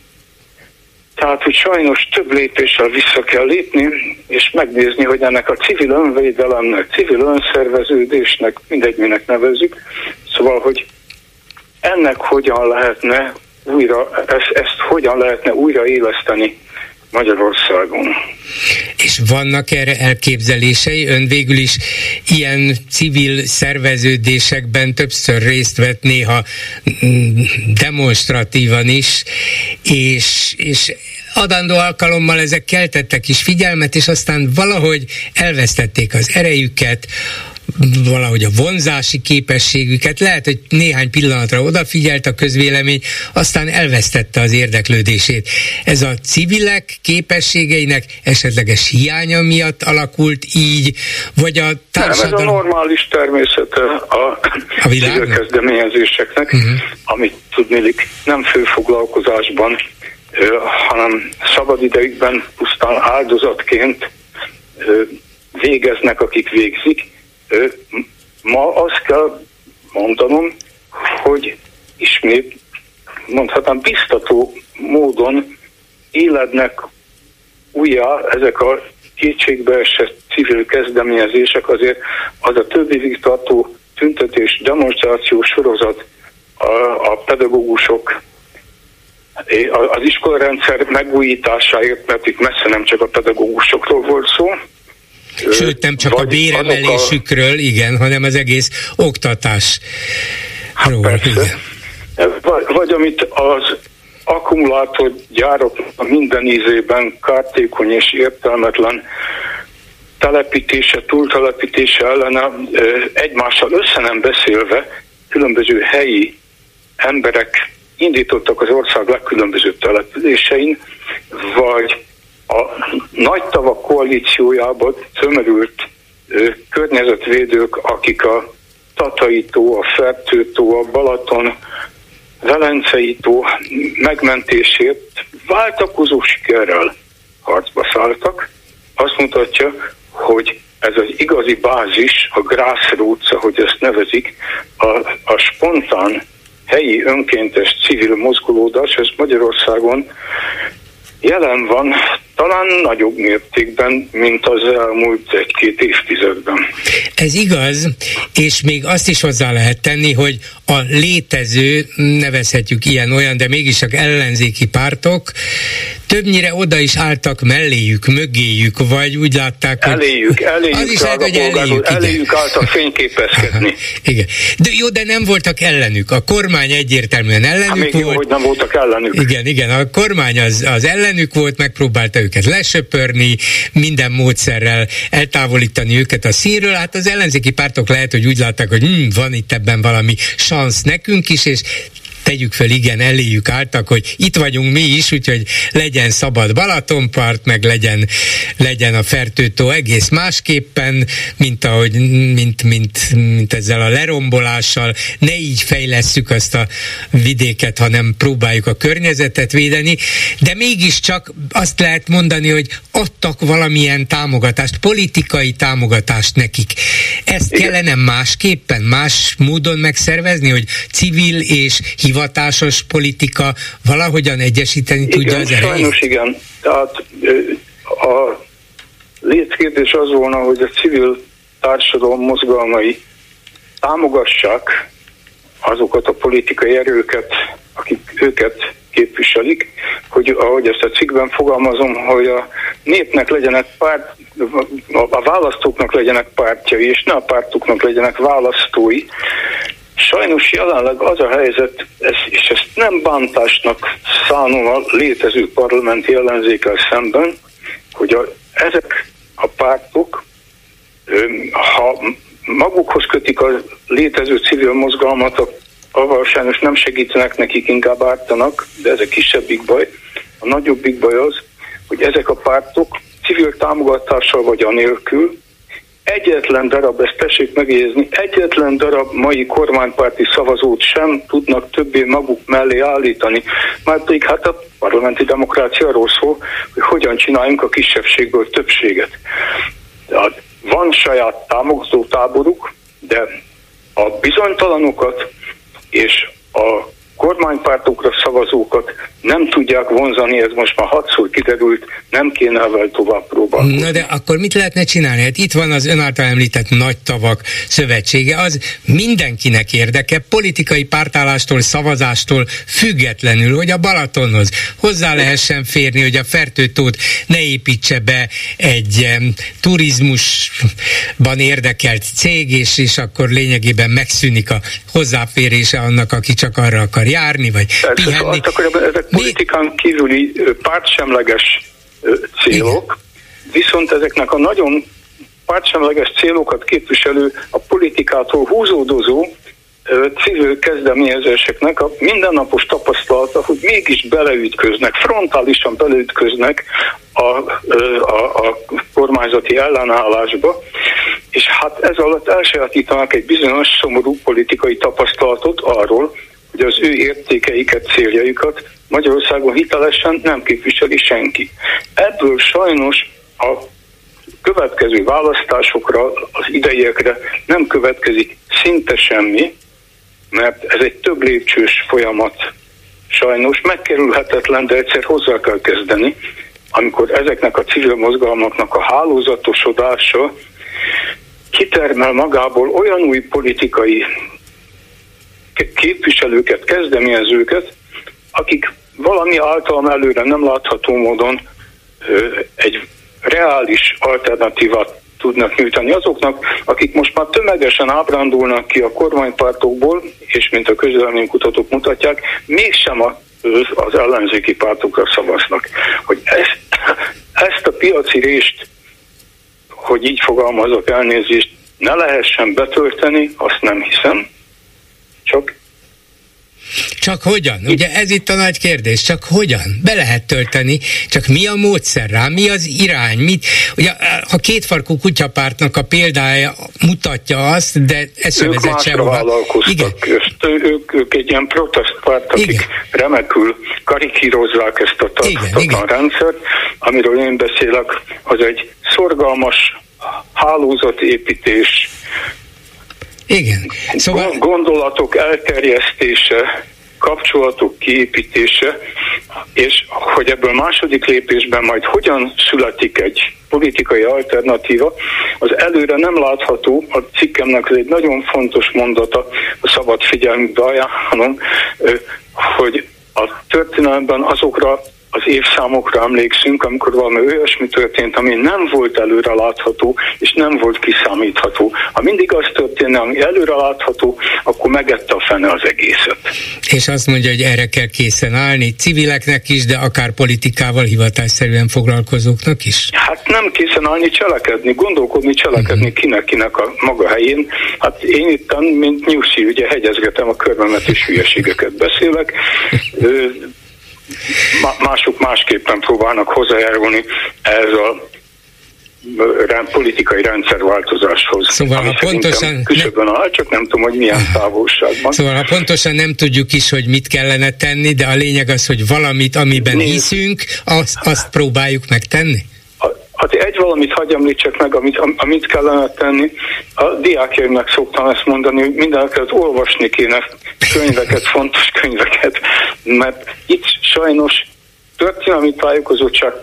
tehát, hogy sajnos több lépéssel vissza kell lépni, és megnézni, hogy ennek a civil önvédelemnek, civil önszerveződésnek, mindegy, minek nevezzük, szóval, hogy ennek hogyan lehetne újra, ezt, ezt hogyan lehetne újra éleszteni Magyarországon. És vannak erre elképzelései? Ön végül is ilyen civil szerveződésekben többször részt vett, néha mm, demonstratívan is, és, és adandó alkalommal ezek keltettek is figyelmet, és aztán valahogy elvesztették az erejüket, valahogy a vonzási képességüket, lehet, hogy néhány pillanatra odafigyelt a közvélemény, aztán elvesztette az érdeklődését. Ez a civilek képességeinek esetleges hiánya miatt alakult így, vagy a társadalom... Nem, ez a normális természete a, a civil kezdeményezéseknek, uh-huh. amit tudnélik nem főfoglalkozásban, hanem szabadidejükben pusztán áldozatként végeznek, akik végzik, Ma azt kell mondanom, hogy ismét mondhatnám biztató módon élednek újjá ezek a kétségbeesett civil kezdeményezések, azért az a több évig tartó tüntetés, demonstráció sorozat a, a pedagógusok az iskolarendszer megújításáért, mert itt messze nem csak a pedagógusokról volt szó, Sőt, nem csak a béremelésükről, a... igen, hanem az egész oktatás. Hát igen. Vagy, vagy amit az akkumulátorgyárok minden ízében kártékony és értelmetlen telepítése, túltelepítése ellene egymással össze nem beszélve különböző helyi emberek indítottak az ország legkülönbözőbb településein, vagy a nagy tavak koalíciójában tömörült környezetvédők, akik a Tatai tó, a Fertőtó, a Balaton, Velencei tó megmentésért váltakozó sikerrel harcba szálltak. Azt mutatja, hogy ez az igazi bázis, a grassroots, ahogy ezt nevezik, a, a spontán helyi önkéntes civil mozgolódás, ez Magyarországon jelen van talán nagyobb mértékben, mint az elmúlt egy-két évtizedben. Ez igaz, és még azt is hozzá lehet tenni, hogy a létező, nevezhetjük ilyen-olyan, de mégis csak ellenzéki pártok többnyire oda is álltak melléjük, mögéjük, vagy úgy látták, hogy... Eléjük, eléjük, az is lehet, hogy eléjük, eléjük álltak fényképezkedni. [LAUGHS] Igen. De jó, de nem voltak ellenük. A kormány egyértelműen ellenük hát még volt. Jó, hogy nem voltak ellenük. Igen, igen, a kormány az, az ellenük volt, megpróbálta őket lesöpörni, minden módszerrel eltávolítani őket a színről. Hát az ellenzéki pártok lehet, hogy úgy látták, hogy hm, van itt ebben valami szansz nekünk is, és tegyük fel, igen, eléjük álltak, hogy itt vagyunk mi is, úgyhogy legyen szabad Balatonpart, meg legyen, legyen a fertőtó egész másképpen, mint, ahogy, mint, mint, mint ezzel a lerombolással. Ne így fejlesszük azt a vidéket, hanem próbáljuk a környezetet védeni, de mégiscsak azt lehet mondani, hogy adtak valamilyen támogatást, politikai támogatást nekik. Ezt kellene másképpen, más módon megszervezni, hogy civil és hivatásos politika valahogyan egyesíteni igen, tudja az erejét? Sajnos igen. Tehát a létkérdés az volna, hogy a civil társadalom mozgalmai támogassák azokat a politikai erőket, akik őket képviselik, hogy ahogy ezt a cikkben fogalmazom, hogy a népnek legyenek párt, a választóknak legyenek pártjai, és ne a pártoknak legyenek választói, Sajnos jelenleg az a helyzet, ez, és ezt nem bántásnak szánom a létező parlamenti ellenzékkel szemben, hogy a, ezek a pártok, ha magukhoz kötik a létező civil mozgalmat, avval sajnos nem segítenek nekik, inkább ártanak, de ez a kisebbik baj. A nagyobbik baj az, hogy ezek a pártok civil támogatással vagy anélkül egyetlen darab, ezt tessék megjegyezni, egyetlen darab mai kormánypárti szavazót sem tudnak többé maguk mellé állítani. Már pedig hát a parlamenti demokrácia arról szól, hogy hogyan csináljunk a kisebbségből többséget. Tehát van saját támogató táboruk, de a bizonytalanokat és a kormánypártokra szavazókat nem tudják vonzani, ez most már hatszor kiderült, nem kéne vele tovább próbálni. Na de akkor mit lehetne csinálni? Hát itt van az ön által említett nagy tavak szövetsége, az mindenkinek érdeke, politikai pártállástól, szavazástól függetlenül, hogy a Balatonhoz hozzá lehessen férni, hogy a fertőtót ne építse be egy um, turizmusban érdekelt cég, és, és akkor lényegében megszűnik a hozzáférése annak, aki csak arra akar járni, vagy Persze, pihenni. Azt akkor ezek politikán kívüli pártsemleges célok, Igen. viszont ezeknek a nagyon pártsemleges célokat képviselő, a politikától húzódozó civil kezdeményezéseknek a mindennapos tapasztalata, hogy mégis beleütköznek, frontálisan beleütköznek a, a, a kormányzati ellenállásba, és hát ez alatt elsajátítanak egy bizonyos szomorú politikai tapasztalatot arról, hogy az ő értékeiket, céljaikat Magyarországon hitelesen nem képviseli senki. Ebből sajnos a következő választásokra, az idejekre nem következik szinte semmi, mert ez egy több lépcsős folyamat. Sajnos megkerülhetetlen, de egyszer hozzá kell kezdeni, amikor ezeknek a civil mozgalmaknak a hálózatosodása kitermel magából olyan új politikai képviselőket, kezdeményezőket, akik valami általam előre nem látható módon egy reális alternatívát tudnak nyújtani azoknak, akik most már tömegesen ábrándulnak ki a kormánypártokból, és mint a kutatók mutatják, mégsem az ellenzéki pártokra szavaznak. Hogy ezt, ezt a piaci részt, hogy így fogalmazok elnézést, ne lehessen betölteni, azt nem hiszem, csak csak hogyan? Ugye ez itt a nagy kérdés, csak hogyan? Be lehet tölteni, csak mi a módszer rá, mi az irány? Mit? Ugye, ha kétfarkú kutyapártnak a példája mutatja azt, de ez sem vezet sehova. Igen. Ezt, ők, ők egy ilyen protestpárt, akik igen. remekül karikírozzák ezt a tartatlan rendszert, amiről én beszélek, az egy szorgalmas hálózatépítés, igen. Szóval... Gondolatok elterjesztése, kapcsolatok kiépítése, és hogy ebből második lépésben majd hogyan születik egy politikai alternatíva, az előre nem látható, a cikkemnek ez egy nagyon fontos mondata, a szabad figyelmükbe ajánlom, hogy a történelemben azokra az évszámokra emlékszünk, amikor valami olyasmi történt, ami nem volt előre látható, és nem volt kiszámítható. Ha mindig az történne, ami előre látható, akkor megette a fene az egészet. És azt mondja, hogy erre kell készen állni, civileknek is, de akár politikával hivatásszerűen foglalkozóknak is? Hát nem készen állni, cselekedni, gondolkodni, cselekedni uh-huh. kinek, kinek a maga helyén. Hát én itt, mint Nyuszi, ugye hegyezgetem a körbemet és hülyeségeket beszélek [LAUGHS] mások másképpen próbálnak hozzájárulni ez a politikai rendszerváltozáshoz. Szóval ha pontosan... Küszöbön áll, csak nem tudom, hogy milyen távolságban. Szóval ha pontosan nem tudjuk is, hogy mit kellene tenni, de a lényeg az, hogy valamit, amiben Nézd. hiszünk, azt, azt próbáljuk megtenni? Hát egy valamit hagyj említsek meg, amit, amit kellene tenni. A diákjaimnak szoktam ezt mondani, hogy mindeneket olvasni kéne könyveket, fontos könyveket, mert itt sajnos történelmi tájékozottság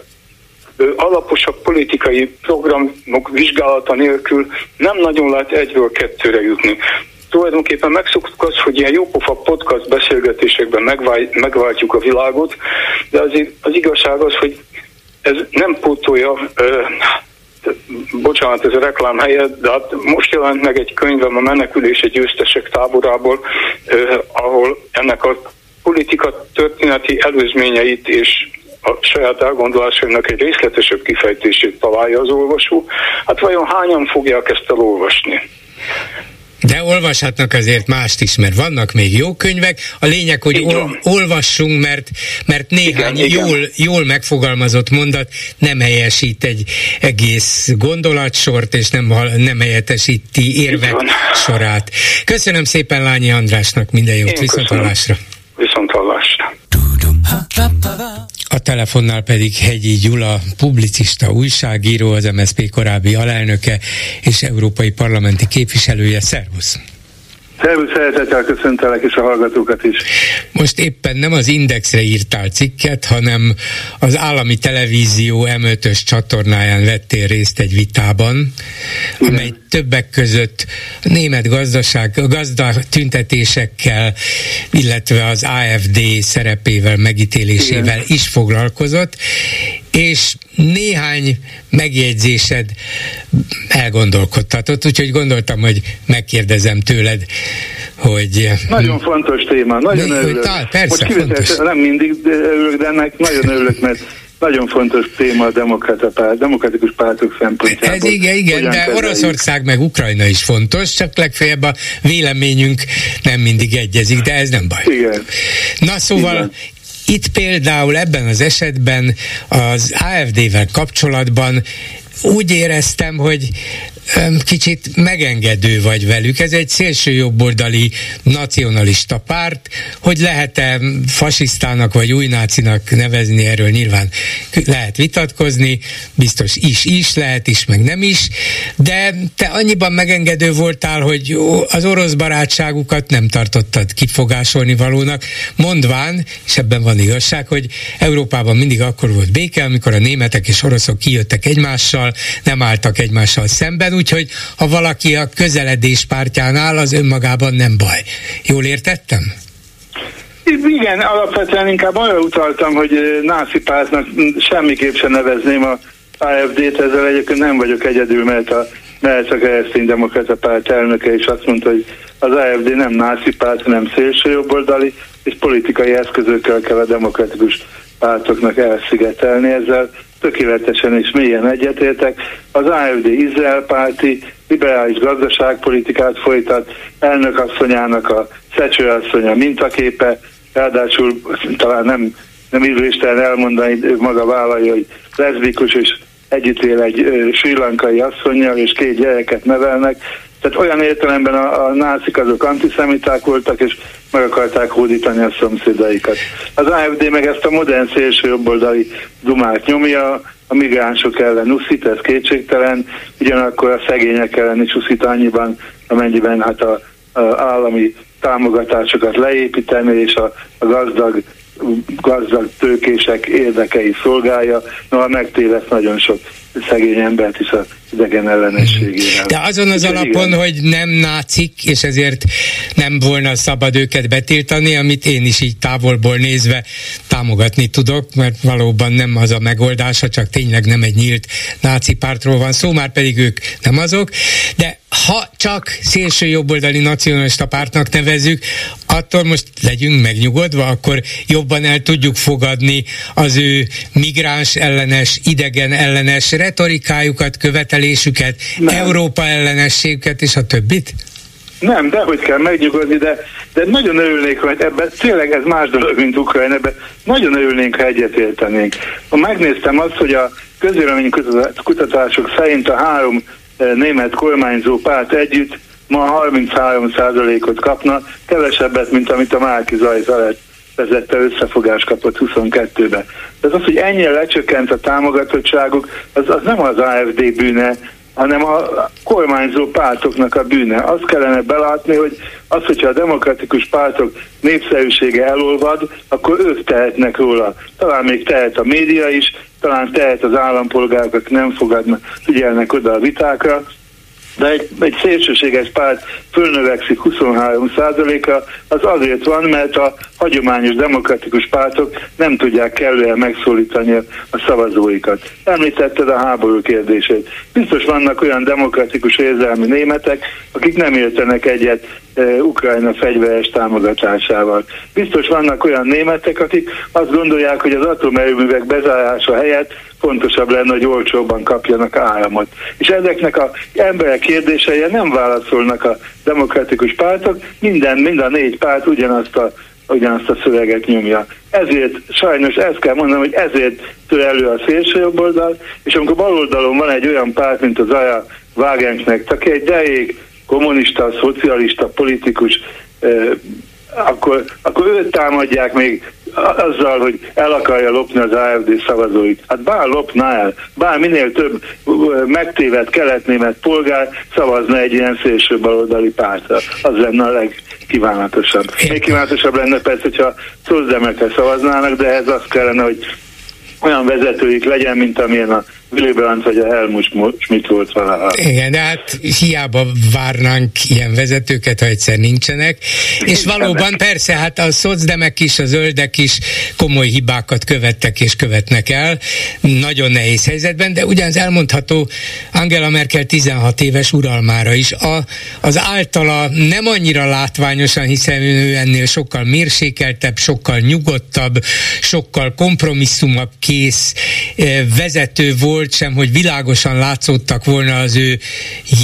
alaposabb politikai programok vizsgálata nélkül nem nagyon lehet egyről kettőre jutni. Tulajdonképpen megszoktuk azt, hogy ilyen jópofa podcast beszélgetésekben megváltjuk a világot, de azért az igazság az, hogy ez nem pótolja, ö, bocsánat, ez a reklám helyett, de hát most jelent meg egy könyvem a menekülés egy győztesek táborából, ö, ahol ennek a politika történeti előzményeit és a saját elgondolásainak egy részletesebb kifejtését találja az olvasó. Hát vajon hányan fogják ezt elolvasni? De olvashatnak azért mást is, mert vannak még jó könyvek. A lényeg, hogy ol, olvassunk, mert, mert néhány igen, jól, igen. jól megfogalmazott mondat nem helyesít egy egész gondolatsort, és nem, nem helyettesíti érvek sorát. Köszönöm szépen Lányi Andrásnak, minden jót, viszont hallásra. A telefonnál pedig Hegyi Gyula, publicista, újságíró, az MSZP korábbi alelnöke és európai parlamenti képviselője. Szervusz! Szervusz, szeretettel köszöntelek, és a hallgatókat is. Most éppen nem az Indexre írtál cikket, hanem az állami televízió M5-ös csatornáján vettél részt egy vitában, Igen. amely többek között német gazdaság, gazda tüntetésekkel, illetve az AFD szerepével, megítélésével Igen. is foglalkozott, és néhány megjegyzésed elgondolkodtatott, úgyhogy gondoltam, hogy megkérdezem tőled, hogy... Nagyon fontos téma, nagyon mi, örülök. Tá, persze, Most fontos. nem mindig örülök, de ennek nagyon örülök, mert nagyon fontos téma a párt, demokratikus pártok szempontjából. Ez igen, igen, Hogyan de kezeljük? Oroszország meg Ukrajna is fontos, csak legfeljebb a véleményünk nem mindig egyezik, de ez nem baj. Igen. Na szóval igen. Itt például ebben az esetben az AFD-vel kapcsolatban úgy éreztem, hogy kicsit megengedő vagy velük. Ez egy szélső jobboldali nacionalista párt, hogy lehet-e fasisztának vagy új nácinak nevezni, erről nyilván lehet vitatkozni, biztos is is, lehet is, meg nem is, de te annyiban megengedő voltál, hogy az orosz barátságukat nem tartottad kifogásolni valónak, mondván, és ebben van igazság, hogy Európában mindig akkor volt béke, amikor a németek és oroszok kijöttek egymással, nem álltak egymással szemben, érted, úgyhogy ha valaki a közeledés pártján áll, az önmagában nem baj. Jól értettem? Igen, alapvetően inkább arra utaltam, hogy náci pártnak semmiképp sem nevezném a AFD-t, ezzel egyébként nem vagyok egyedül, mert a, mert a keresztény demokrata párt elnöke is azt mondta, hogy az AFD nem náci párt, hanem szélső jobboldali, és politikai eszközökkel kell a demokratikus pártoknak elszigetelni. Ezzel tökéletesen és mélyen egyetértek. Az AFD Izrael párti liberális gazdaságpolitikát folytat, elnökasszonyának a Szecső asszonya mintaképe, ráadásul talán nem, nem ízléstelen elmondani, ő maga vállalja, hogy leszbikus és együtt él egy sri lankai asszonyjal, és két gyereket nevelnek, tehát olyan értelemben a, a nácik azok antiszemiták voltak, és meg akarták hódítani a szomszédaikat. Az AFD meg ezt a modern szélső jobboldali dumát nyomja, a migránsok ellen uszít, ez kétségtelen, ugyanakkor a szegények ellen is uszít annyiban, amennyiben hát a, a állami támogatásokat leépíteni, és a, a gazdag gazdag tőkések érdekei szolgálja, noha megtévesz nagyon sok szegény embert is a idegen ellenességével. De azon az Úgy, alapon, igen. hogy nem nácik, és ezért nem volna szabad őket betiltani, amit én is így távolból nézve támogatni tudok, mert valóban nem az a megoldása, csak tényleg nem egy nyílt náci pártról van szó, már pedig ők nem azok, de ha csak szélső jobboldali nacionalista pártnak nevezzük, attól most legyünk megnyugodva, akkor jobban el tudjuk fogadni az ő migráns ellenes, idegen ellenes retorikájukat, követelésüket, Nem. Európa ellenességüket és a többit? Nem, de hogy kell megnyugodni, de, de nagyon örülnék, hogy ebben tényleg ez más dolog, mint Ukrajna, ebben nagyon örülnénk, ha egyetértenénk. Ha megnéztem azt, hogy a kutatások szerint a három német kormányzó párt együtt ma 33%-ot kapna, kevesebbet, mint amit a Márki Zajzalet vezette összefogás kapott 22-be. Ez az, hogy ennyire lecsökkent a támogatottságuk, az, az nem az AFD bűne, hanem a kormányzó pártoknak a bűne. Azt kellene belátni, hogy az, hogyha a demokratikus pártok népszerűsége elolvad, akkor ők tehetnek róla. Talán még tehet a média is, talán tehet az állampolgárok, akik nem fogadnak, figyelnek oda a vitákra, de egy, egy szélsőséges párt fölnövekszik 23%-ra, az azért van, mert a hagyományos demokratikus pártok nem tudják kellően megszólítani a szavazóikat. Említetted a háború kérdését. Biztos vannak olyan demokratikus érzelmi németek, akik nem értenek egyet Ukrajna fegyveres támogatásával. Biztos vannak olyan németek, akik azt gondolják, hogy az atomerőművek bezárása helyett fontosabb lenne, hogy olcsóbban kapjanak áramot. És ezeknek a emberek kérdéseire nem válaszolnak a demokratikus pártok, minden, mind a négy párt ugyanazt a ugyanazt a szöveget nyomja. Ezért, sajnos ezt kell mondanom, hogy ezért tör elő a szélső jobb oldal, és amikor bal oldalon van egy olyan párt, mint az Aja Wagenknecht, aki egy deég kommunista, szocialista, politikus, akkor, akkor őt támadják még azzal, hogy el akarja lopni az AFD szavazóit. Hát bár lopná el, bár minél több megtévedt kelet-német polgár szavazna egy ilyen szélső baloldali pártra. Az lenne a legkívánatosabb. Még kívánatosabb lenne persze, hogyha szozdemekre szavaznának, de ez azt kellene, hogy olyan vezetőik legyen, mint amilyen a Willy Brandt vagy a Helmut Schmidt volt valaha. Igen, de hát hiába várnánk ilyen vezetőket, ha egyszer nincsenek. És valóban persze, hát a szocdemek is, a zöldek is komoly hibákat követtek és követnek el. Nagyon nehéz helyzetben, de ugyanaz elmondható Angela Merkel 16 éves uralmára is. A, az általa nem annyira látványosan, hiszen ő ennél sokkal mérsékeltebb, sokkal nyugodtabb, sokkal kompromisszumok kész eh, vezető volt, volt sem, hogy világosan látszottak volna az ő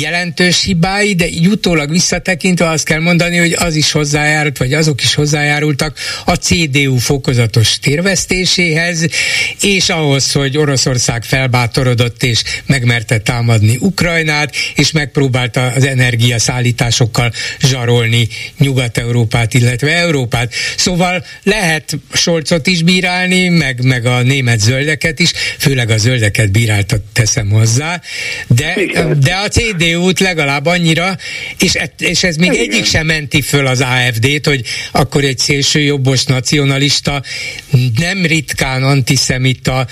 jelentős hibái, de jutólag visszatekintve azt kell mondani, hogy az is hozzájárult, vagy azok is hozzájárultak a CDU fokozatos térvesztéséhez, és ahhoz, hogy Oroszország felbátorodott és megmerte támadni Ukrajnát, és megpróbálta az energiaszállításokkal zsarolni Nyugat-Európát, illetve Európát. Szóval lehet Solcot is bírálni, meg, meg a német zöldeket is, főleg a zöldeket bírálni bíráltat teszem hozzá, de, de a CDU-t legalább annyira, és, és ez még Igen. egyik sem menti föl az AFD-t, hogy akkor egy szélső jobbos nacionalista, nem ritkán antiszemita,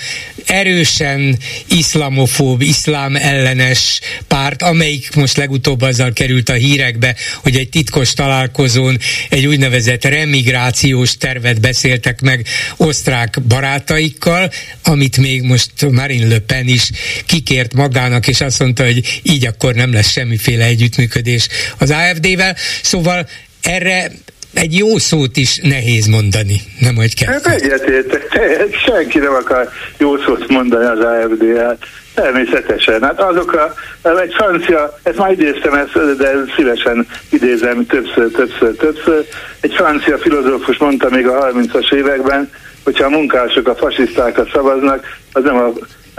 erősen iszlamofób, iszlám ellenes párt, amelyik most legutóbb azzal került a hírekbe, hogy egy titkos találkozón egy úgynevezett remigrációs tervet beszéltek meg osztrák barátaikkal, amit még most Marine Le Pen is kikért magának, és azt mondta, hogy így akkor nem lesz semmiféle együttműködés az AFD-vel. Szóval erre egy jó szót is nehéz mondani, nem hogy kell. Hát egyetértek, [LAUGHS] senki nem akar jó szót mondani az AFD-el. Természetesen. Hát azok a, egy francia, ezt már idéztem, ezt, de szívesen idézem többször, többször, többször. Egy francia filozófus mondta még a 30-as években, hogyha a munkások a fasisztákat szavaznak, az nem a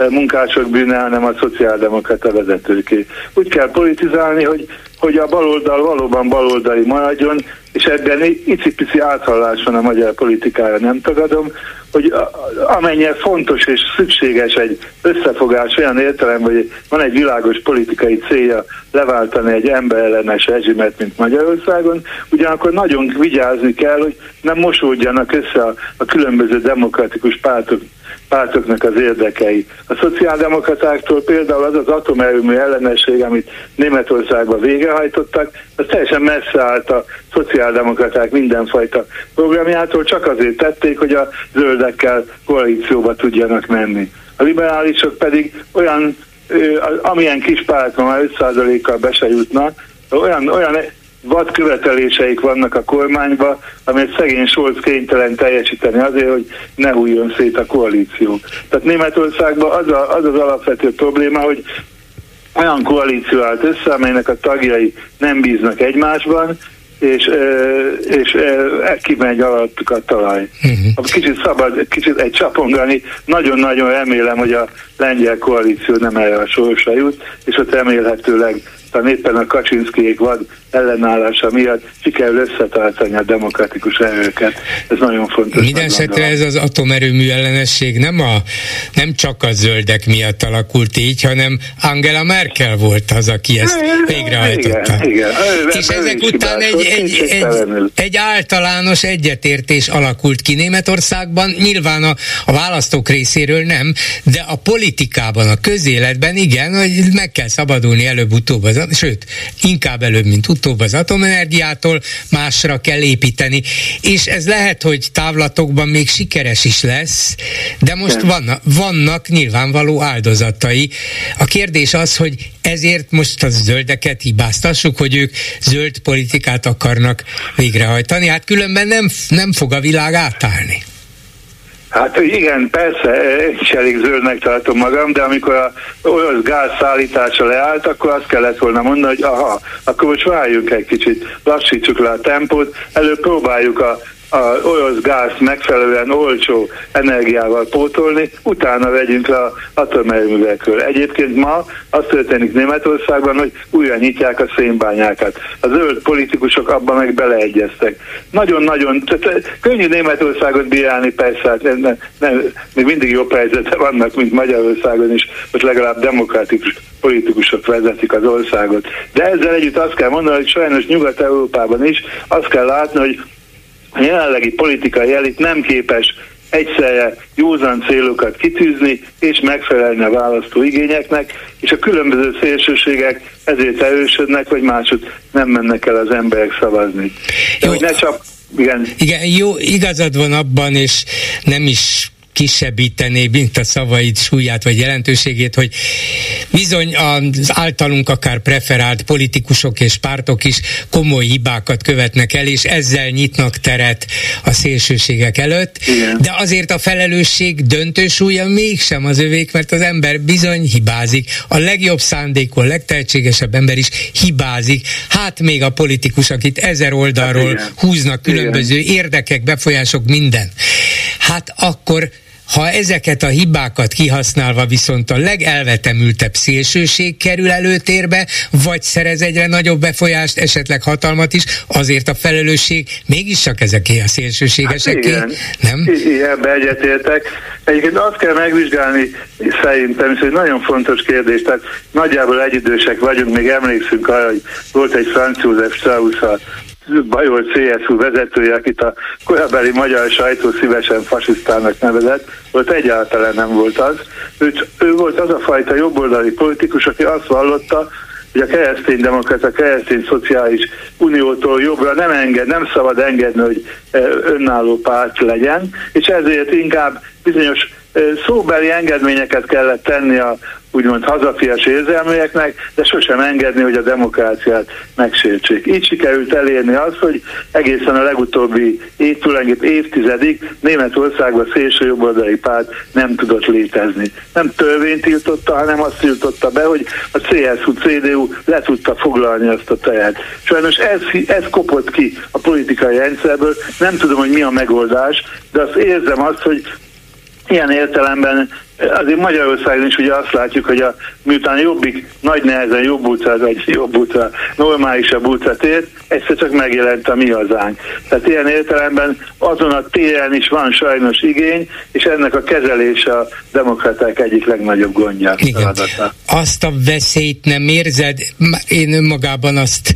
munkások bűne, hanem a szociáldemokrata vezetőké. Úgy kell politizálni, hogy, hogy a baloldal valóban baloldali maradjon, és ebben icipici áthallás van a magyar politikája, nem tagadom, hogy amennyire fontos és szükséges egy összefogás olyan értelem, hogy van egy világos politikai célja leváltani egy emberellenes rezsimet, mint Magyarországon, ugyanakkor nagyon vigyázni kell, hogy nem mosódjanak össze a, a különböző demokratikus pártok pártoknak az érdekei. A szociáldemokratáktól például az az atomerőmű ellenesség, amit Németországban végrehajtottak, az teljesen messze állt a szociáldemokraták mindenfajta programjától, csak azért tették, hogy a zöldekkel koalícióba tudjanak menni. A liberálisok pedig olyan, amilyen kis párt már 5%-kal be se jutnak, olyan, olyan vad követeléseik vannak a kormányba, amit szegény Scholz kénytelen teljesíteni azért, hogy ne hújjon szét a koalíció. Tehát Németországban az, a, az az alapvető probléma, hogy olyan koalíció állt össze, amelynek a tagjai nem bíznak egymásban, és, és kimegy alattuk a talaj. Uh-huh. Kicsit szabad, kicsit egy csapongani, nagyon-nagyon remélem, hogy a lengyel koalíció nem erre a sorsra jut, és ott remélhetőleg talán éppen a Kaczynszkijék vad ellenállása miatt sikerül összetartani a demokratikus erőket. Ez nagyon fontos. Minden esetre ez az atomerőmű ellenesség nem, a, nem csak a zöldek miatt alakult így, hanem Angela Merkel volt az, aki ezt végrehajtotta. Igen, igen. És ezek után egy, egy, egy, egy általános egyetértés alakult ki Németországban, nyilván a, a választók részéről nem, de a politikában, a közéletben igen, hogy meg kell szabadulni előbb-utóbb sőt, inkább előbb, mint utóbb az atomenergiától, másra kell építeni. És ez lehet, hogy távlatokban még sikeres is lesz, de most vannak, vannak nyilvánvaló áldozatai. A kérdés az, hogy ezért most a zöldeket hibáztassuk, hogy ők zöld politikát akarnak végrehajtani. Hát különben nem, nem fog a világ átállni. Hát igen, persze, én is elég zöldnek tartom magam, de amikor a orosz gáz szállítása leállt, akkor azt kellett volna mondani, hogy aha, akkor most várjunk egy kicsit, lassítsuk le a tempót, előbb próbáljuk a a orosz gáz megfelelően olcsó energiával pótolni, utána vegyünk le a atomerőművekről. Egyébként ma az történik Németországban, hogy újra nyitják a szénbányákat. A zöld politikusok abban meg beleegyeztek. Nagyon-nagyon, könnyű Németországot bírálni persze, hát nem, nem, még mindig jobb helyzete vannak, mint Magyarországon is, hogy legalább demokratikus politikusok vezetik az országot. De ezzel együtt azt kell mondani, hogy sajnos Nyugat-Európában is azt kell látni, hogy a jelenlegi politikai elit nem képes egyszerre józan célokat kitűzni és megfelelni a választó igényeknek, és a különböző szélsőségek ezért erősödnek, vagy másod nem mennek el az emberek szavazni. De jó. hogy ne csak igen. Igen, jó, igazad van abban, és nem is kisebbítené, mint a szavaid súlyát vagy jelentőségét, hogy bizony az általunk akár preferált politikusok és pártok is komoly hibákat követnek el, és ezzel nyitnak teret a szélsőségek előtt, Igen. de azért a felelősség döntő súlya mégsem az övék, mert az ember bizony hibázik. A legjobb a legtehetségesebb ember is hibázik. Hát még a politikus, akit ezer oldalról hát húznak különböző Igen. érdekek, befolyások, minden. Hát akkor ha ezeket a hibákat kihasználva viszont a legelvetemültebb szélsőség kerül előtérbe, vagy szerez egyre nagyobb befolyást, esetleg hatalmat is, azért a felelősség mégiscsak ezeké a szélsőségeseké, hát nem? Igen, egyetértek. Egyébként azt kell megvizsgálni szerintem, és egy nagyon fontos kérdés, tehát nagyjából egyidősek vagyunk, még emlékszünk arra, hogy volt egy Franz Josef Strauss Bajor CSU vezetője, akit a korabeli magyar sajtó szívesen fasisztának nevezett, volt egyáltalán nem volt az. Ő, ő volt az a fajta jobboldali politikus, aki azt vallotta, hogy a kereszténydemokrata, keresztény szociális uniótól jobbra nem enged, nem szabad engedni, hogy e, önálló párt legyen, és ezért inkább bizonyos szóbeli engedményeket kellett tenni a úgymond hazafias érzelműeknek, de sosem engedni, hogy a demokráciát megsértsék. Így sikerült elérni azt, hogy egészen a legutóbbi év, évtizedig Németországban szélső jobboldali párt nem tudott létezni. Nem törvényt tiltotta, hanem azt tiltotta be, hogy a CSU-CDU le tudta foglalni azt a tejet. Sajnos ez, ez kopott ki a politikai rendszerből, nem tudom, hogy mi a megoldás, de azt érzem azt, hogy ilyen értelemben azért Magyarországon is ugye azt látjuk, hogy a, miután jobbik nagy nehezen jobb utca, vagy jobb utca, normálisabb utcát ért, egyszer csak megjelent a mi hazánk. Tehát ilyen értelemben azon a téren is van sajnos igény, és ennek a kezelése a demokraták egyik legnagyobb gondja. Igen. Azt a veszélyt nem érzed? Én önmagában azt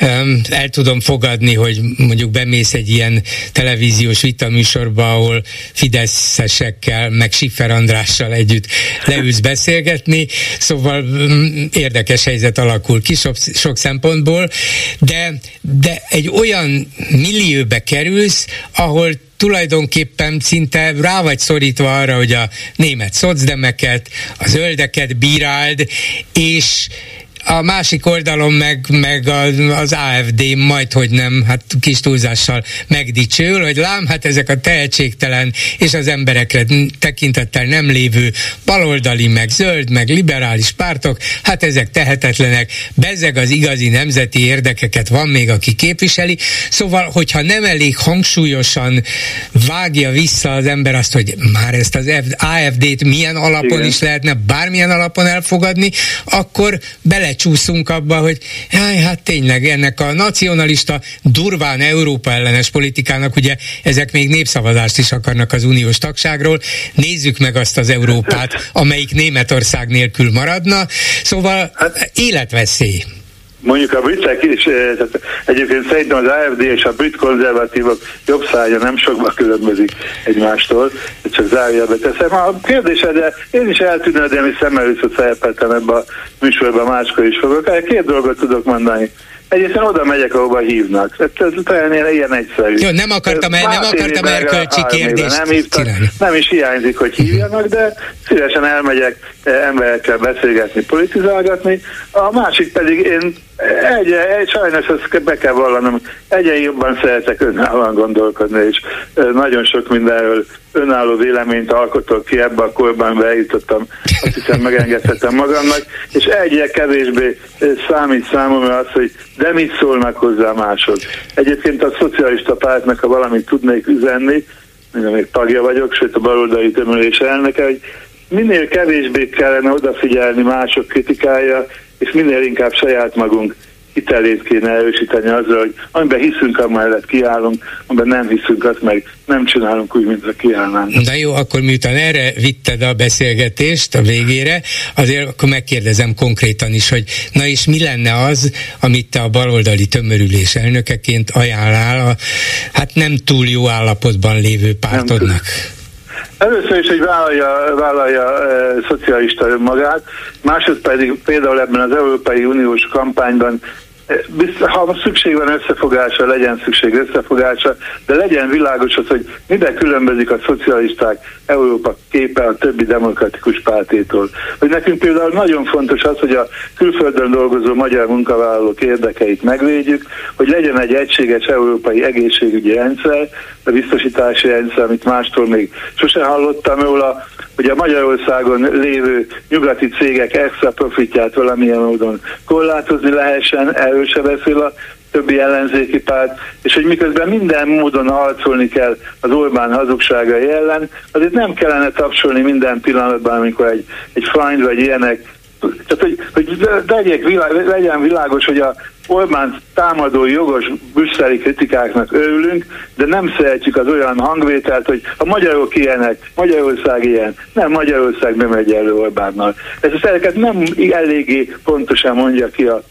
um, el tudom fogadni, hogy mondjuk bemész egy ilyen televíziós vitaműsorba, ahol fideszesekkel, meg Siffer András mással együtt leülsz beszélgetni, szóval mm, érdekes helyzet alakul ki sok, sok szempontból, de, de egy olyan millióbe kerülsz, ahol tulajdonképpen szinte rá vagy szorítva arra, hogy a német szocdemeket, a zöldeket bíráld, és, a másik oldalon meg, meg az AFD majd, hogy nem, hát kis túlzással megdicsőül, hogy lám, hát ezek a tehetségtelen és az emberekre tekintettel nem lévő baloldali, meg zöld, meg liberális pártok, hát ezek tehetetlenek, bezeg az igazi nemzeti érdekeket van még, aki képviseli, szóval, hogyha nem elég hangsúlyosan vágja vissza az ember azt, hogy már ezt az AFD-t milyen alapon Igen. is lehetne bármilyen alapon elfogadni, akkor bele belecsúszunk abba, hogy jaj, hát tényleg ennek a nacionalista, durván Európa ellenes politikának, ugye ezek még népszavazást is akarnak az uniós tagságról, nézzük meg azt az Európát, amelyik Németország nélkül maradna, szóval hát, életveszély. Mondjuk a britek is, eh, tehát egyébként szerintem az AFD és a brit konzervatívok jobb szája nem sokba különbözik egymástól, csak zárójelbe teszem. A kérdése, de én is eltűnő, de mi szemmel először szerepeltem ebbe a műsorban, máskor is fogok. Két dolgot tudok mondani. Egyrészt oda megyek, ahova hívnak. Ez, ez talán ilyen egyszerű. Jó, nem akartam, el, nem akartam erkölcsi kérdést nem, hívtak, nem is hiányzik, hogy hívjanak, de szívesen elmegyek, emberekkel beszélgetni, politizálgatni, a másik pedig én egy, egy sajnos ezt be kell vallanom, egyen jobban szeretek önállóan gondolkodni, és nagyon sok mindenről önálló véleményt alkotok ki, ebbe a korban bejutottam, azt hiszem megengedhetem magamnak, és egyre kevésbé számít számomra az, hogy de mit szólnak hozzá mások. Egyébként a szocialista pártnak, ha valamit tudnék üzenni, még tagja vagyok, sőt a baloldali tömörés elnöke, hogy minél kevésbé kellene odafigyelni mások kritikája, és minél inkább saját magunk hitelét kéne erősíteni azzal, hogy amiben hiszünk, amellett kiállunk, amiben nem hiszünk, azt meg nem csinálunk úgy, mint a kiállnánk. Na jó, akkor miután erre vitted a beszélgetést a végére, azért akkor megkérdezem konkrétan is, hogy na és mi lenne az, amit te a baloldali tömörülés elnökeként ajánlál a hát nem túl jó állapotban lévő pártodnak? Nem Először is, hogy vállalja, vállalja e, szocialista önmagát, másod pedig például ebben az Európai Uniós kampányban ha szükség van összefogásra, legyen szükség összefogásra, de legyen világos az, hogy miben különbözik a szocialisták Európa képe a többi demokratikus pártétól. Hogy nekünk például nagyon fontos az, hogy a külföldön dolgozó magyar munkavállalók érdekeit megvédjük, hogy legyen egy egységes európai egészségügyi rendszer, a biztosítási rendszer, amit mástól még sose hallottam róla, hogy a Magyarországon lévő nyugati cégek extra profitját valamilyen módon korlátozni lehessen, erről se beszél a többi ellenzéki párt, és hogy miközben minden módon harcolni kell az Orbán hazugságai ellen, azért nem kellene tapsolni minden pillanatban, amikor egy, egy find vagy ilyenek tehát, hogy, hogy legyek, legyen világos, hogy a Orbán támadó jogos brüsszeli kritikáknak örülünk, de nem szeretjük az olyan hangvételt, hogy a magyarok ilyenek, Magyarország ilyen, nem Magyarország nem megy elő Orbánnal. Ez a nem eléggé pontosan mondja ki a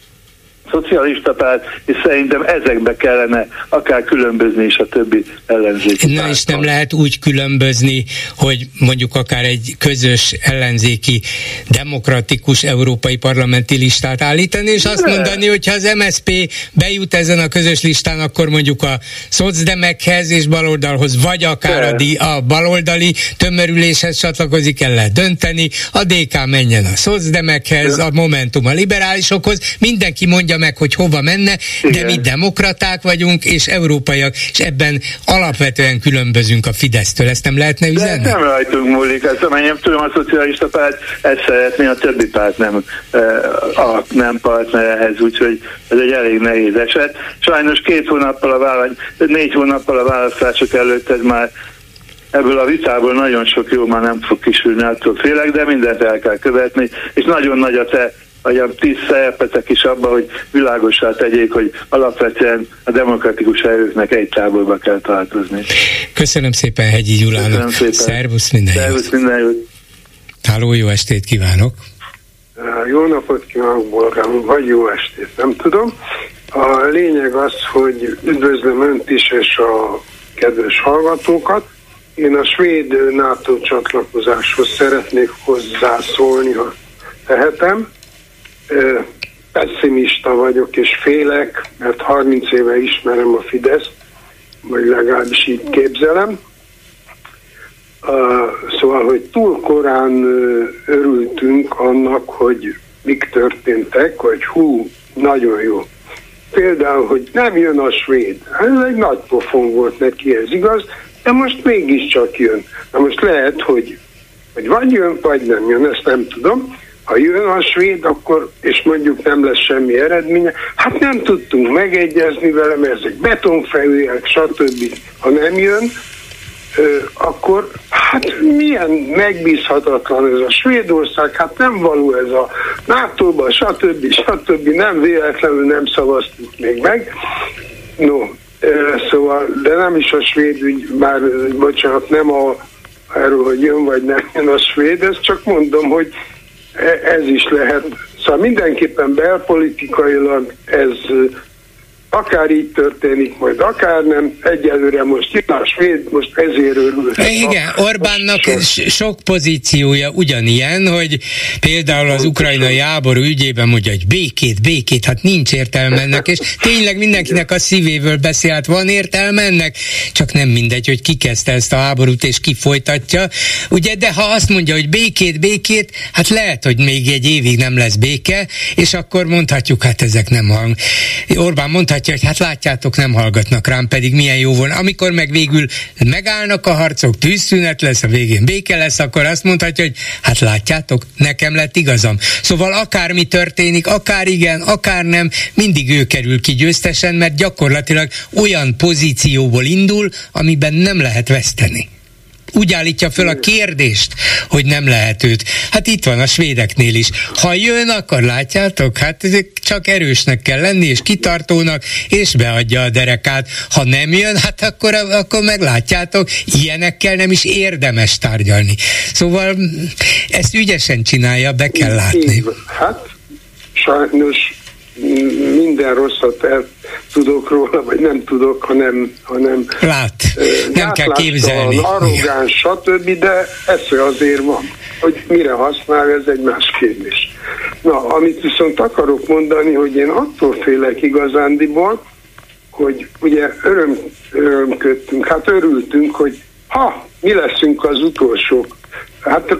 szocialista párt, és szerintem ezekbe kellene akár különbözni is a többi ellenzéki Na és nem lehet úgy különbözni, hogy mondjuk akár egy közös ellenzéki demokratikus európai parlamenti listát állítani, és azt ne. mondani, hogy ha az MSP bejut ezen a közös listán, akkor mondjuk a szocdemekhez és baloldalhoz, vagy akár a, di, a baloldali tömörüléshez csatlakozik, el lehet dönteni, a DK menjen a szocdemekhez, a Momentum a liberálisokhoz, mindenki mondja meg, hogy hova menne, Igen. de mi demokraták vagyunk, és európaiak, és ebben alapvetően különbözünk a Fidesztől. Ezt nem lehetne üzenni? De nem rajtunk múlik, ezt amennyire tudom, a szocialista párt ezt szeretné, a többi párt nem, a nem partner ehhez, úgyhogy ez egy elég nehéz eset. Sajnos két hónappal a válasz, négy hónappal a választások előtt ez már ebből a vitából nagyon sok jó már nem fog kisülni, attól félek, de mindent el kell követni, és nagyon nagy a te a tíz szerepetek is abban, hogy világosá tegyék, hogy alapvetően a demokratikus erőknek egy táborba kell tartozni. Köszönöm szépen Hegyi Gyulának. Szervusz, minden Szervusz, jót. minden jót. Háló, jó estét kívánok. Jó napot kívánok, Bolgám, vagy jó estét, nem tudom. A lényeg az, hogy üdvözlöm Önt is és a kedves hallgatókat. Én a svéd NATO csatlakozáshoz szeretnék hozzászólni, ha tehetem pessimista vagyok és félek, mert 30 éve ismerem a Fidesz, vagy legalábbis így képzelem. Szóval, hogy túl korán örültünk annak, hogy mik történtek, hogy hú, nagyon jó. Például, hogy nem jön a svéd. Ez egy nagy pofon volt neki, ez igaz, de most mégiscsak jön. Na most lehet, hogy, hogy vagy jön, vagy nem jön, ezt nem tudom. Ha jön a svéd, akkor, és mondjuk nem lesz semmi eredménye, hát nem tudtunk megegyezni vele, mert ezek betonfejűek, stb. Ha nem jön, akkor hát milyen megbízhatatlan ez a Svédország, hát nem való ez a NATO-ba, stb. stb. nem véletlenül nem szavaztuk még meg. No, szóval, de nem is a svéd ügy, bár bocsánat, nem a, erről, hogy jön vagy nem jön a svéd, ezt csak mondom, hogy ez is lehet. Szóval mindenképpen belpolitikailag ez akár így történik, majd akár nem, egyelőre most jön a svéd, most ezért örül. Igen, Orbánnak sok. sok pozíciója ugyanilyen, hogy például az ukrajnai háború ügyében mondja, hogy békét, békét, hát nincs értelme ennek, és tényleg mindenkinek a szívéből beszél, hát van értelme ennek, csak nem mindegy, hogy ki kezdte ezt a háborút és ki folytatja. Ugye, de ha azt mondja, hogy békét, békét, hát lehet, hogy még egy évig nem lesz béke, és akkor mondhatjuk, hát ezek nem hang. Orbán mondhatja, mutatja, hogy hát látjátok, nem hallgatnak rám, pedig milyen jó volna. Amikor meg végül megállnak a harcok, tűzszünet lesz, a végén béke lesz, akkor azt mondhatja, hogy hát látjátok, nekem lett igazam. Szóval akármi történik, akár igen, akár nem, mindig ő kerül ki győztesen, mert gyakorlatilag olyan pozícióból indul, amiben nem lehet veszteni úgy állítja föl a kérdést, hogy nem lehet őt. Hát itt van a svédeknél is. Ha jön, akkor látjátok, hát csak erősnek kell lenni, és kitartónak, és beadja a derekát. Ha nem jön, hát akkor, akkor meglátjátok, ilyenekkel nem is érdemes tárgyalni. Szóval ezt ügyesen csinálja, be kell látni. Hát sajnos minden rosszat el tudok róla, vagy nem tudok, hanem, hanem Lát, nem kell képzelni. arrogáns, stb., de esze azért van. Hogy mire használ, ez egy más kérdés. Na, amit viszont akarok mondani, hogy én attól félek igazándiból, hogy ugye öröm, örömködtünk, hát örültünk, hogy ha, mi leszünk az utolsók. Hát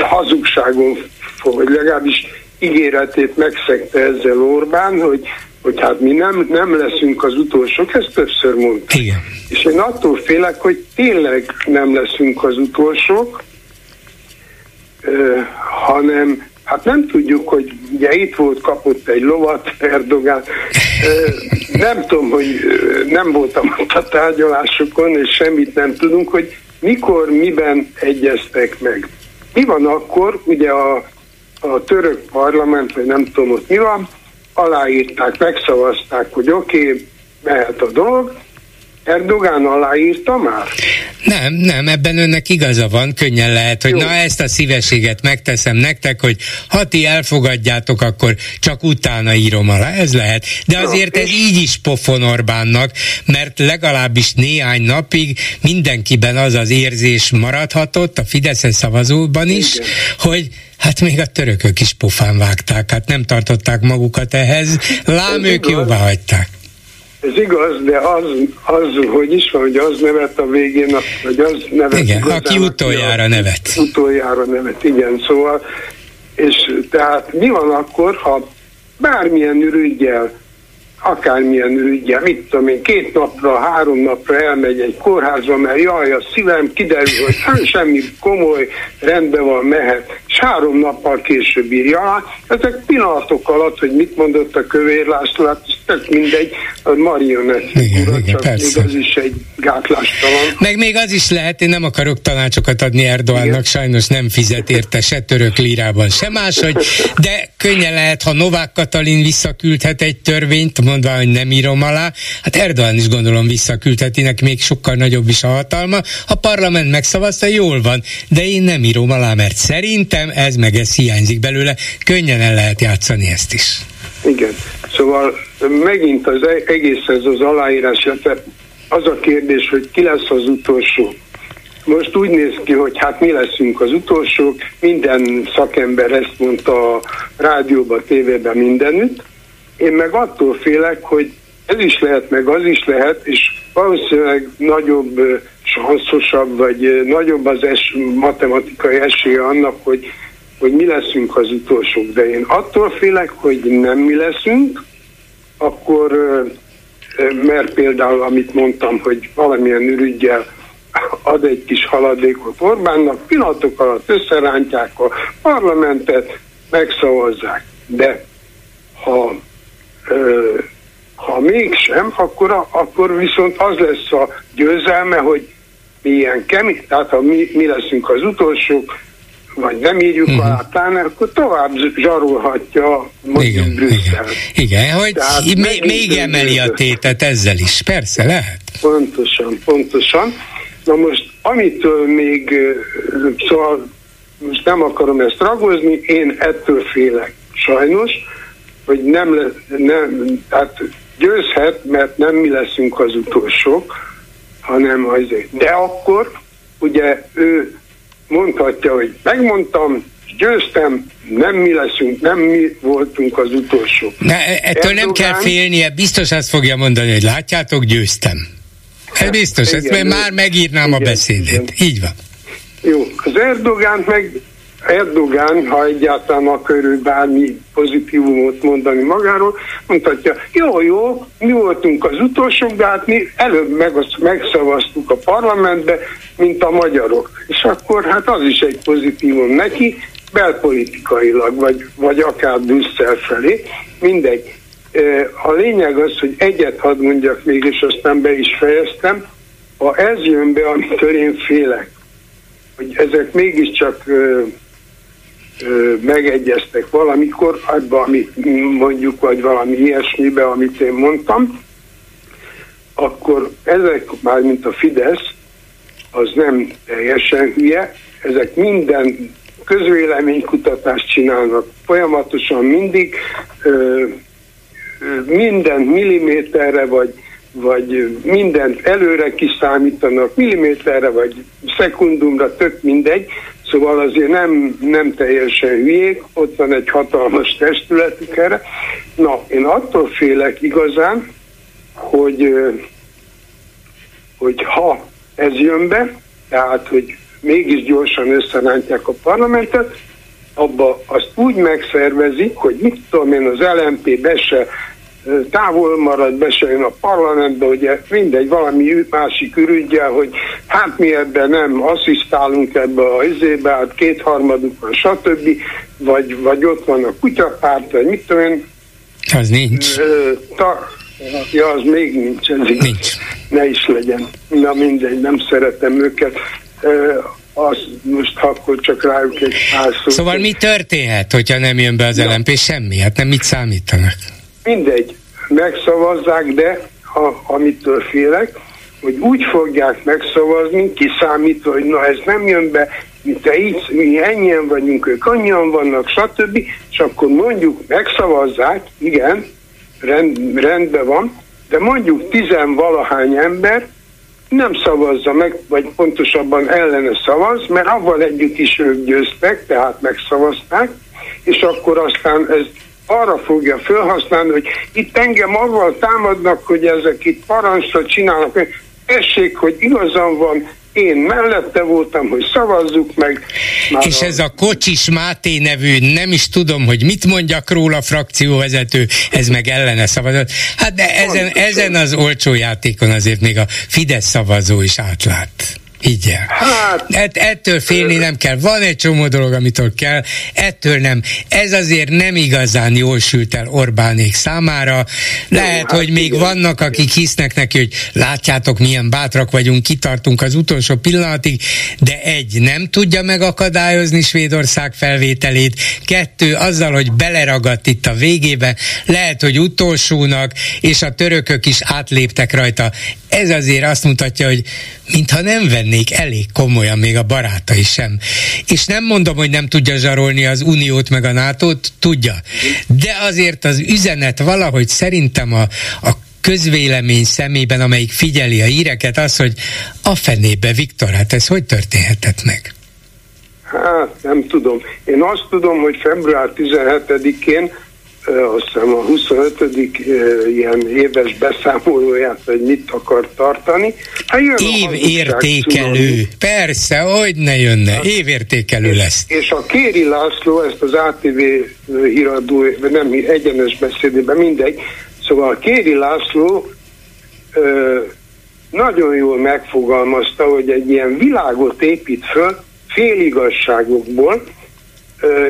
hazugságon fog, vagy legalábbis ígéretét megszegte ezzel Orbán, hogy, hogy hát mi nem, nem leszünk az utolsók, ezt többször mondta. Igen. És én attól félek, hogy tényleg nem leszünk az utolsók, ö, hanem hát nem tudjuk, hogy ugye itt volt, kapott egy lovat Erdogán. Ö, nem tudom, hogy nem voltam ott a tárgyalásokon, és semmit nem tudunk, hogy mikor, miben egyeztek meg. Mi van akkor, ugye a a török parlament, vagy nem tudom ott mi van, aláírták, megszavazták, hogy oké, okay, mehet a dolog, Erdogán aláírta már? Nem, nem, ebben önnek igaza van, könnyen lehet, hogy Jó. na ezt a szívességet megteszem nektek, hogy ha ti elfogadjátok, akkor csak utána írom alá, ez lehet. De azért ez így is pofon Orbánnak, mert legalábbis néhány napig mindenkiben az az érzés maradhatott, a Fidesz szavazóban is, Igen. hogy Hát még a törökök is pofán vágták, hát nem tartották magukat ehhez, lám ők jóvá hagyták. Ez igaz, de az, az, hogy is van, hogy az nevet a végén, vagy az nevet. Igen, igazán, aki utoljára nevet. Utoljára nevet, igen, szóval, és tehát mi van akkor, ha bármilyen ürügyel akármilyen ürügyel, mit tudom én, két napra, három napra elmegy egy kórházba, mert jaj, a szívem kiderül, hogy nem semmi komoly, rendben van, mehet, és három nappal később írja Ezek pillanatok alatt, hogy mit mondott a Kövér László, hát tök mindegy, a marionett figura, igen, csak persze. még az is egy gátlástalan. Meg még az is lehet, én nem akarok tanácsokat adni Erdoánnak, sajnos nem fizet érte se török lírában, se máshogy, de könnyen lehet, ha Novák Katalin visszaküldhet egy törvényt, mondva, hogy nem írom alá, hát Erdogan is gondolom visszaküldheti, neki még sokkal nagyobb is a hatalma. A parlament megszavazta, jól van, de én nem írom alá, mert szerintem ez meg ez hiányzik belőle. Könnyen el lehet játszani ezt is. Igen. Szóval megint az e- egész ez az aláírás, az a kérdés, hogy ki lesz az utolsó. Most úgy néz ki, hogy hát mi leszünk az utolsók, minden szakember ezt mondta a rádióban, tévében, mindenütt, én meg attól félek, hogy ez is lehet, meg az is lehet, és valószínűleg nagyobb, sanszosabb, vagy nagyobb az es, matematikai esélye annak, hogy, hogy mi leszünk az utolsók. De én attól félek, hogy nem mi leszünk, akkor, mert például, amit mondtam, hogy valamilyen ürügyel ad egy kis haladékot Orbánnak, pillanatok alatt összerántják a parlamentet, megszavazzák. De ha ha mégsem, akkor, akkor viszont az lesz a győzelme, hogy mi ilyen kemény, tehát ha mi, mi leszünk az utolsók, vagy nem írjuk uh-huh. alá, pláne, akkor tovább zsarolhatja igen, Brüsszel. Igen, igen, hogy még, még emeli a tétet ezzel is, persze, lehet. Pontosan, pontosan. Na most, amitől még, szóval most nem akarom ezt ragozni, én ettől félek, sajnos, hogy nem, nem hát győzhet, mert nem mi leszünk az utolsók, hanem azért. De akkor ugye ő mondhatja, hogy megmondtam, győztem, nem mi leszünk, nem mi voltunk az utolsók. Ne, ettől Erdogan... nem kell félnie, biztos azt fogja mondani, hogy látjátok, győztem. Ez biztos, igen, ezt már megírnám igen, a beszédét. Igen. Így van. Jó, az Erdogán meg Erdogán, ha egyáltalán akar ő bármi pozitívumot mondani magáról, mondhatja, jó, jó, mi voltunk az utolsók, de hát mi előbb meg, megszavaztuk a parlamentbe, mint a magyarok. És akkor hát az is egy pozitívum neki, belpolitikailag, vagy, vagy akár Brüsszel felé, mindegy. A lényeg az, hogy egyet hadd mondjak még, és aztán be is fejeztem, ha ez jön be, amitől én félek, hogy ezek mégiscsak megegyeztek valamikor, abban, amit mondjuk, vagy valami ilyesmibe, amit én mondtam, akkor ezek, már mint a Fidesz, az nem teljesen hülye, ezek minden közvéleménykutatást csinálnak folyamatosan mindig, ö, minden milliméterre, vagy, vagy mindent előre kiszámítanak, milliméterre vagy szekundumra, tök mindegy, szóval azért nem, nem teljesen hülyék, ott van egy hatalmas testületük erre. Na, én attól félek igazán, hogy, hogy ha ez jön be, tehát, hogy mégis gyorsan összerántják a parlamentet, abba azt úgy megszervezik, hogy mit tudom én, az LMP be se távol marad, be se jön a parlamentbe, ugye mindegy, valami másik ürügyel, hogy hát mi ebben nem asszisztálunk ebbe a izébe, hát kétharmaduk van, stb. Vagy, vagy ott van a kutyapárt, vagy mit tudom én. Az nincs. Ta, ja, az még nincs, ez nincs. Ne is legyen. Na mindegy, nem szeretem őket azt most akkor csak rájuk egy pár szó. Szóval mi történhet, hogyha nem jön be az ja. LMP? Semmi, hát nem mit számítanak? Mindegy, megszavazzák, de ha, amitől félek, hogy úgy fogják megszavazni, kiszámítva, hogy na ez nem jön be, mi te így, mi ennyien vagyunk, ők annyian vannak, stb. És akkor mondjuk megszavazzák, igen, rend, rendben van, de mondjuk tizenvalahány ember nem szavazza meg, vagy pontosabban ellene szavaz, mert avval együtt is ők győztek, tehát megszavazták, és akkor aztán ez arra fogja felhasználni, hogy itt engem avval támadnak, hogy ezek itt parancsot csinálnak, tessék, hogy igazam van, én mellette voltam, hogy szavazzuk meg. Már és a... ez a Kocsis Máté nevű, nem is tudom, hogy mit mondjak róla frakcióvezető, ez meg ellene szavazott. Hát de ezen, ezen az olcsó játékon azért még a Fidesz szavazó is átlát. Így el. Hát, Et, ettől félni nem kell. Van egy csomó dolog, amitől kell, ettől nem. Ez azért nem igazán jól sült el Orbánék számára. Lehet, hát hogy még igen. vannak, akik hisznek neki, hogy látjátok, milyen bátrak vagyunk, kitartunk az utolsó pillanatig, de egy, nem tudja megakadályozni Svédország felvételét, kettő, azzal, hogy beleragadt itt a végébe, lehet, hogy utolsónak, és a törökök is átléptek rajta. Ez azért azt mutatja, hogy mintha nem vennék elég komolyan még a barátai sem. És nem mondom, hogy nem tudja zsarolni az Uniót meg a nato tudja. De azért az üzenet valahogy szerintem a, a közvélemény szemében, amelyik figyeli a híreket, az, hogy a fenébe, Viktor, hát ez hogy történhetett meg? Hát nem tudom. Én azt tudom, hogy február 17-én azt hiszem a 25. ilyen éves beszámolóját, hogy mit akar tartani. Hát Évértékelő, persze, hogy ne jönne, hát, évértékelő lesz. És a Kéri László, ezt az ATV híradó, nem egyenes beszédében, mindegy, szóval a Kéri László ö, nagyon jól megfogalmazta, hogy egy ilyen világot épít föl féligasságokból,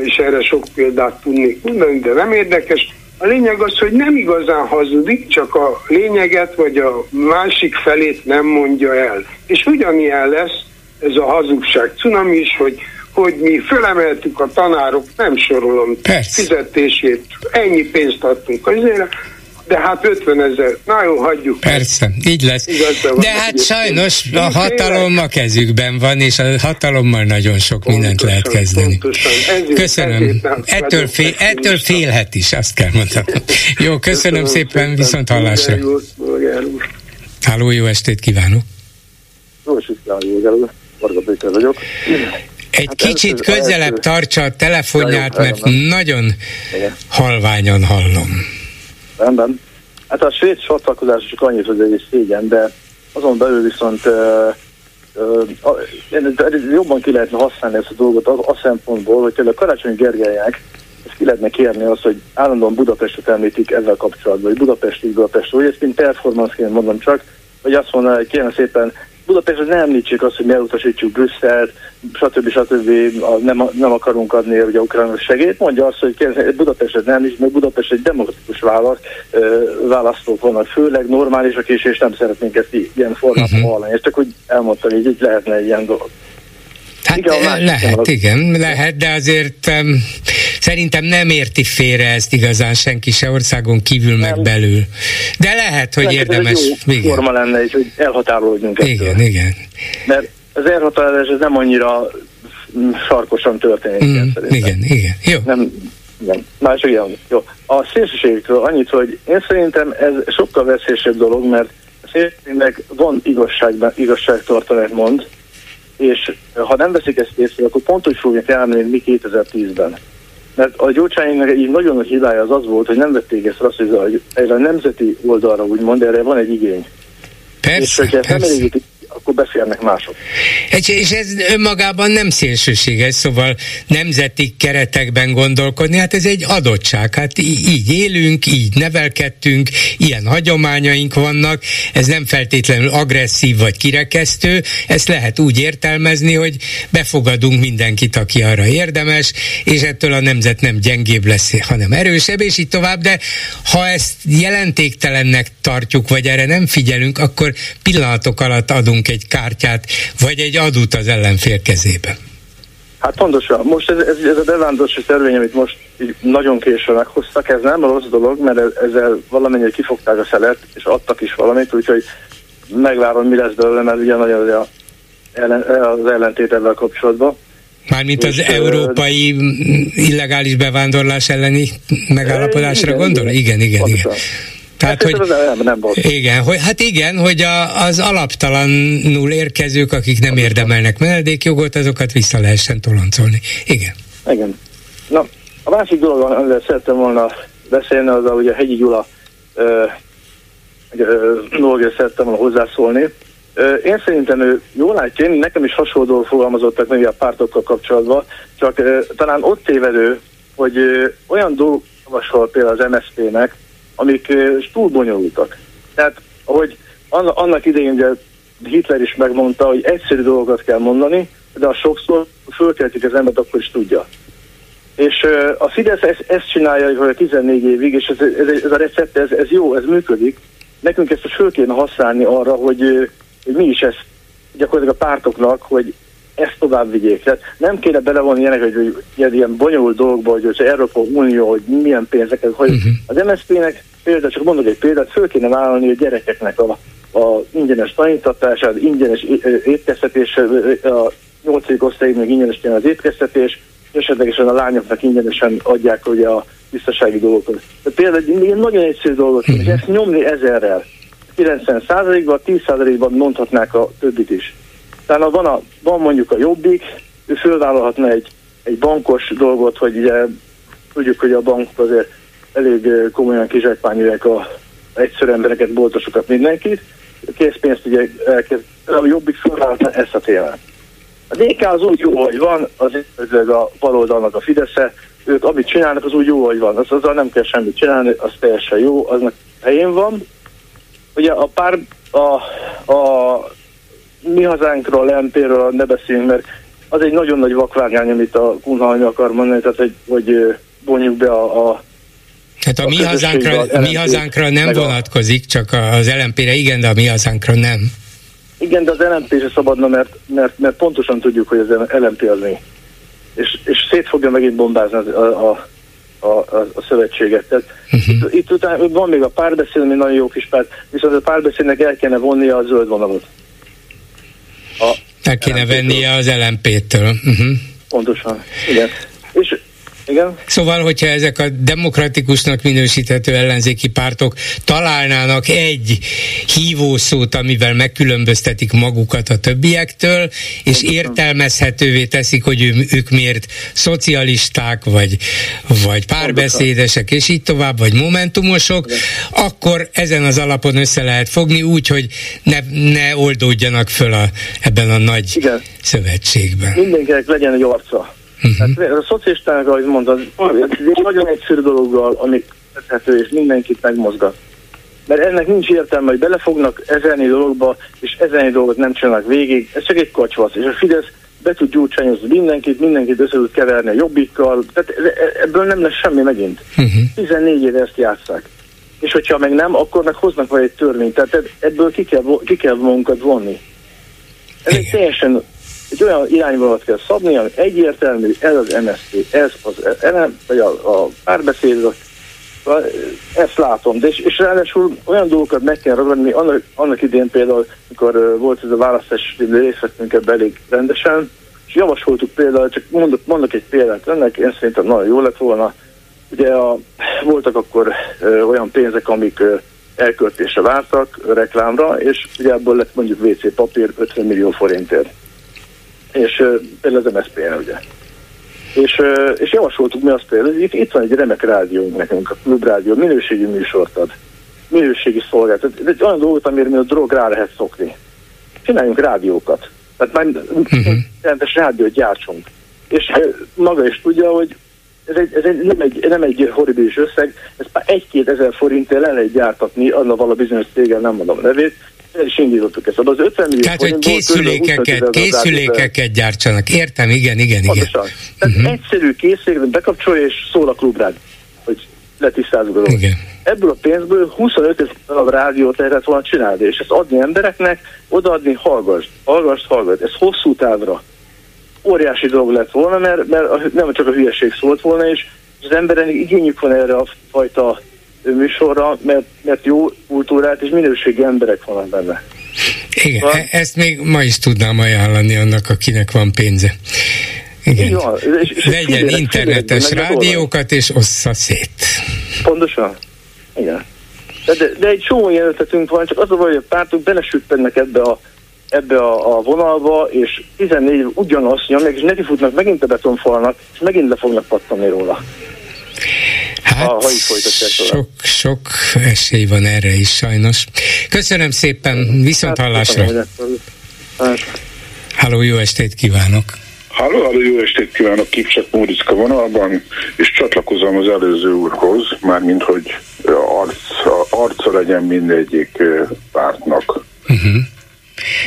és erre sok példát tudnék mondani, de nem érdekes. A lényeg az, hogy nem igazán hazudik, csak a lényeget vagy a másik felét nem mondja el. És ugyanilyen lesz ez a hazugság cunami is, hogy hogy mi fölemeltük a tanárok, nem sorolom, Persze. fizetését, ennyi pénzt adtunk azért, de hát 50 ezer. Na jó, hagyjuk. Persze, így lesz. De hát sajnos a hatalom a kezükben van, és a hatalommal nagyon sok pontosan, mindent lehet kezdeni. Pontosan. Ezért, köszönöm. Ezért ettől, fél, ettől félhet is, azt kell mondani. Jó, köszönöm, köszönöm szépen, szépen, viszont hallásra. Háló, jó estét kívánok! Jó estét Varga vagyok. Egy hát kicsit közelebb tartsa a telefonját, mert nagyon halványan hallom. Rendben. Hát a svéd csatlakozás csak annyit, hogy egy szégyen, de azon belül viszont uh, uh, jobban ki lehetne használni ezt a dolgot az, a szempontból, hogy például Karácsony Gergelynek ezt ki lehetne kérni azt, hogy állandóan Budapestet említik ezzel kapcsolatban, hogy Budapest, Budapest, hogy ezt mint performance mondom csak, hogy azt mondaná, hogy kérem szépen Budapestre ne említsék azt, hogy mi elutasítjuk Brüsszelt, stb. stb. Nem, nem akarunk adni ugye ukránok segélyt. Mondja azt, hogy Budapestre nem is, mert Budapest egy demokratikus választ, választók vannak, főleg normálisak is, és nem szeretnénk ezt ilyen formában uh-huh. hallani. És csak úgy elmondtam, hogy így lehetne ilyen dolog. Hát igen, lehet, igen, lehet, de azért um, szerintem nem érti félre ezt igazán senki se országon kívül nem. meg belül. De lehet, hogy lehet, érdemes. Ez egy jó igen. forma lenne, hogy elhatárolódjunk Igen, ettől. igen. Mert az elhatárolás ez nem annyira sarkosan történik. Mm, igen, igen, jó. Nem, igen. Más igen, jó. A szélsőségekről annyit, hogy én szerintem ez sokkal veszélyesebb dolog, mert szélsőségnek van igazságban, igazságtartalat mond, és ha nem veszik ezt észre, akkor pont úgy fogják elmenni, mi 2010-ben. Mert a gyógyságnak egy nagyon nagy hibája az az volt, hogy nem vették észre azt, hogy erre a nemzeti oldalra úgymond, erre van egy igény. Persze, és hogyha persze. nem elégítik akkor beszélnek mások. És ez önmagában nem szélsőséges, szóval nemzeti keretekben gondolkodni, hát ez egy adottság. Hát így élünk, így nevelkedtünk, ilyen hagyományaink vannak, ez nem feltétlenül agresszív vagy kirekesztő, ezt lehet úgy értelmezni, hogy befogadunk mindenkit, aki arra érdemes, és ettől a nemzet nem gyengébb lesz, hanem erősebb, és így tovább, de ha ezt jelentéktelennek tartjuk, vagy erre nem figyelünk, akkor pillanatok alatt adunk egy kártyát, vagy egy adót az ellenfél kezébe. Hát pontosan. Most ez, ez, ez a bevándorlási törvény, amit most nagyon későn meghoztak, ez nem rossz dolog, mert ezzel valamennyire kifogták a szelet, és adtak is valamit, úgyhogy megvárom, mi lesz belőle, mert ugye nagyon az, ellen, az ellentét ebben kapcsolatban. Mármint az és, európai illegális bevándorlás elleni megállapodásra igen, gondol? Igen, igen, igen. igen. Tehát, hogy, nem, nem volt. Igen, hogy, hát igen, hogy a, az alaptalanul érkezők, akik nem érdemelnek menedékjogot, azokat vissza lehessen toloncolni. Igen. Igen. Na, a másik dolog, amivel szerettem volna beszélni, az a, ugye Hegyi Gyula dolgért szerettem volna hozzászólni. Ö, én szerintem ő jól látja, én nekem is hasonló fogalmazottak meg a pártokkal kapcsolatban, csak ö, talán ott tévedő, hogy ö, olyan dolgok javasol például az MSZP-nek, amik túl bonyolultak. Tehát, ahogy annak idején ugye Hitler is megmondta, hogy egyszerű dolgokat kell mondani, de a sokszor fölkeltik az embert, akkor is tudja. És a Fidesz ezt, ezt csinálja hogy 14 évig, és ez, ez, ez a recept, ez, ez jó, ez működik. Nekünk ezt föl kéne használni arra, hogy, hogy mi is ezt gyakorlatilag a pártoknak, hogy ezt tovább vigyék. Tehát nem kéne belevonni ilyenek, hogy, hogy ilyen, ilyen bonyolult dolgokba, hogy az Európa Unió, hogy milyen pénzeket, hogy uh-huh. az MSZP-nek például csak mondok egy példát, föl kéne vállalni a gyerekeknek a, a ingyenes tanítatását, ingyenes étkeztetés, a 8. osztályig még ingyenes az étkeztetés, és esetlegesen a lányoknak ingyenesen adják ugye a biztonsági dolgokat. Tehát például egy nagyon egyszerű dolgot, uh-huh. ezt nyomni ezerrel, 90%-ban, 10%-ban mondhatnák a többit is. Tehát van, a, van mondjuk a jobbik, ő fölvállalhatna egy, egy bankos dolgot, hogy ugye tudjuk, hogy a bank azért elég komolyan kizsákmányolják a egyszerű embereket, boltosokat, mindenkit. A készpénzt ugye elkezd, a jobbik fölvállalhatna ezt a témát. A DK az úgy jó, hogy van, az a baloldalnak a Fidesze, ők amit csinálnak, az úgy jó, hogy van. Az, azzal nem kell semmit csinálni, az teljesen jó, aznak helyén van. Ugye a pár, a, a mi hazánkról, Lempéről ne beszéljünk, mert az egy nagyon nagy vakvágány, amit a Kunhalmi akar mondani, tehát hogy, hogy vonjuk be a, a Hát a, a mi, hazánkra, mi hazánkra nem vonatkozik, csak az LMP-re igen, de a mi hazánkra nem. Igen, de az LMP se szabadna, mert, mert, mert pontosan tudjuk, hogy az LMP az mi. És, és szét fogja megint bombázni a, a, a, a, a szövetséget. Tehát uh-huh. itt, itt után, van még a párbeszéd, ami nagyon jó kis párt, viszont a párbeszédnek el kellene vonnia a zöld vonalat. A el kéne vennie az LMP-től. Uh-huh. Mhm. Pontosan, igen. Igen. Szóval, hogyha ezek a demokratikusnak minősíthető ellenzéki pártok találnának egy hívószót, amivel megkülönböztetik magukat a többiektől, és értelmezhetővé teszik, hogy ő, ők miért szocialisták, vagy, vagy párbeszédesek, és így tovább, vagy momentumosok, Igen. akkor ezen az alapon össze lehet fogni úgy, hogy ne, ne oldódjanak föl a, ebben a nagy Igen. szövetségben. Mindenkinek legyen egy arca Uh-huh. Hát a szocialisták, ahogy mondtad, egy nagyon egyszerű dologgal, ami tethető és mindenkit megmozgat. Mert ennek nincs értelme, hogy belefognak ezelni dologba, és ezelni dolgot nem csinálnak végig. Ez csak egy kacsvasz. És a Fidesz be tud gyújtsányozni mindenkit, mindenkit össze tud keverni a jobbikkal. Tehát ebből nem lesz semmi megint. Uh-huh. 14 éve ezt játszák. És hogyha meg nem, akkor meg hoznak vagy egy törvényt. Tehát ebből ki kell, ki kell magunkat vonni. Ez egy teljesen egy olyan irányvonalat kell szabni, ami egyértelmű, ez az MSZP, ez az elem, vagy a, a párbeszéd, ezt látom, de és, és ráadásul olyan dolgokat meg kell ragadni, annak, annak idén például, amikor volt ez a választás, részt vettünk ebbe elég rendesen, és javasoltuk például, csak mondok, mondok egy példát ennek, én szerintem nagyon jó lett volna, ugye a, voltak akkor ö, olyan pénzek, amik ö, elköltésre vártak reklámra, és ugye ebből lett mondjuk WC papír 50 millió forintért és például az MSZP-en ugye. És, és javasoltuk mi azt például, itt, itt van egy remek rádiónk nekünk, a klubrádió, minőségi műsort ad, minőségi szolgáltat. Ez egy olyan dolgot, amire mi a drog rá lehet szokni. Csináljunk rádiókat. Tehát már uh-huh. rendes rádiót gyártsunk. És maga is tudja, hogy ez, egy, ez egy, nem, egy, nem egy horribilis összeg, ez már egy-két ezer forintért le lehet gyártatni, annak vala bizonyos céggel, nem mondom a nevét, el is indítottuk ezt. Az 50 millió Tehát, hogy készülékeket, készülékeket gyártsanak. Értem, igen, igen, igen. Tehát uh-huh. egyszerű készüléket bekapcsolja, és szól a klubrád, hogy letisztázzuk a dolgot. Ebből a pénzből 25 ezer rádiót lehetett volna csinálni, és ezt adni embereknek, odaadni, hallgass, hallgass, hallgass. Ez hosszú távra óriási dolog lett volna, mert, mert nem csak a hülyeség szólt volna, és az emberek igényük van erre a fajta műsorra, mert, mert jó kultúrát és minőségi emberek vannak benne. Igen, van. E- ezt még ma is tudnám ajánlani annak, akinek van pénze. Igen. Van, és, és Legyen fidélek, internetes fidélek, rádiókat, és ossza szét. Pontosan. Igen. De, de, de egy csomó ilyen ötletünk van, csak az a baj, hogy a pártok belesüttennek ebbe a ebbe a, a vonalba, és 14 ugyanazt nyomják, és neki futnak megint a betonfalnak, és megint le fognak pattanni róla. Hát, ha, ha sok, sok esély van erre is sajnos. Köszönöm szépen, viszont hát, hallásra. Halló, jó estét kívánok! Halló, halló, jó estét kívánok, Kipcsek Móriczka vonalban, és csatlakozom az előző úrhoz, mármint, hogy arca, arca legyen mindegyik pártnak. Uh-huh.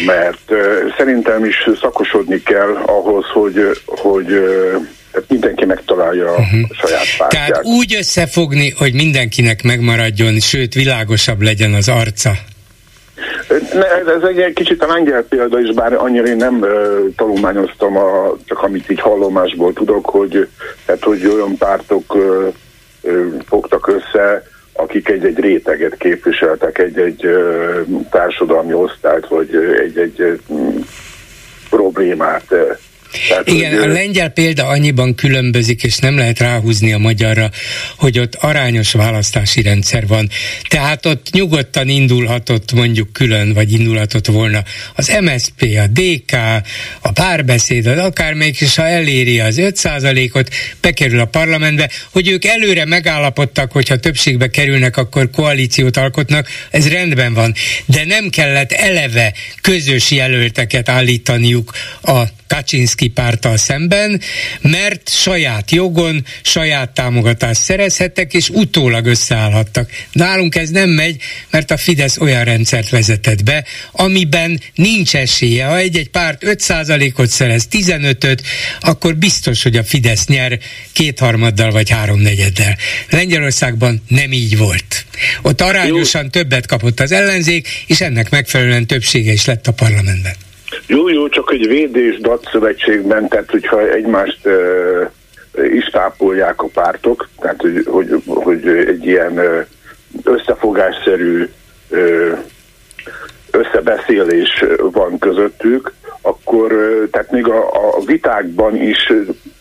Mert uh, szerintem is szakosodni kell ahhoz, hogy, hogy uh, tehát mindenki megtalálja uh-huh. a saját pártját. Tehát úgy összefogni, hogy mindenkinek megmaradjon, sőt világosabb legyen az arca. Ne, ez egy kicsit a lengyel példa is, bár annyira én nem uh, tanulmányoztam, a, csak amit így hallomásból tudok, hogy, tehát, hogy olyan pártok uh, uh, fogtak össze, akik egy-egy réteget képviseltek, egy-egy társadalmi osztályt, vagy egy-egy problémát. Tehát, Igen, hogy, a lengyel példa annyiban különbözik, és nem lehet ráhúzni a magyarra, hogy ott arányos választási rendszer van. Tehát ott nyugodtan indulhatott mondjuk külön, vagy indulhatott volna az MSP, a DK, a párbeszéd, az akármelyik, és ha eléri az 5%-ot, bekerül a parlamentbe, hogy ők előre megállapodtak, hogyha többségbe kerülnek, akkor koalíciót alkotnak, ez rendben van. De nem kellett eleve közös jelölteket állítaniuk a Kaczynski párttal szemben, mert saját jogon, saját támogatást szerezhettek, és utólag összeállhattak. Nálunk ez nem megy, mert a Fidesz olyan rendszert vezetett be, amiben nincs esélye. Ha egy-egy párt 5%-ot szerez, 15-öt, akkor biztos, hogy a Fidesz nyer kétharmaddal vagy háromnegyeddel. Lengyelországban nem így volt. Ott arányosan többet kapott az ellenzék, és ennek megfelelően többsége is lett a parlamentben. Jó, jó, csak egy védés szövetségben, tehát hogyha egymást is tápolják a pártok, tehát hogy, hogy, hogy egy ilyen összefogásszerű összebeszélés van közöttük, akkor tehát még a, a vitákban is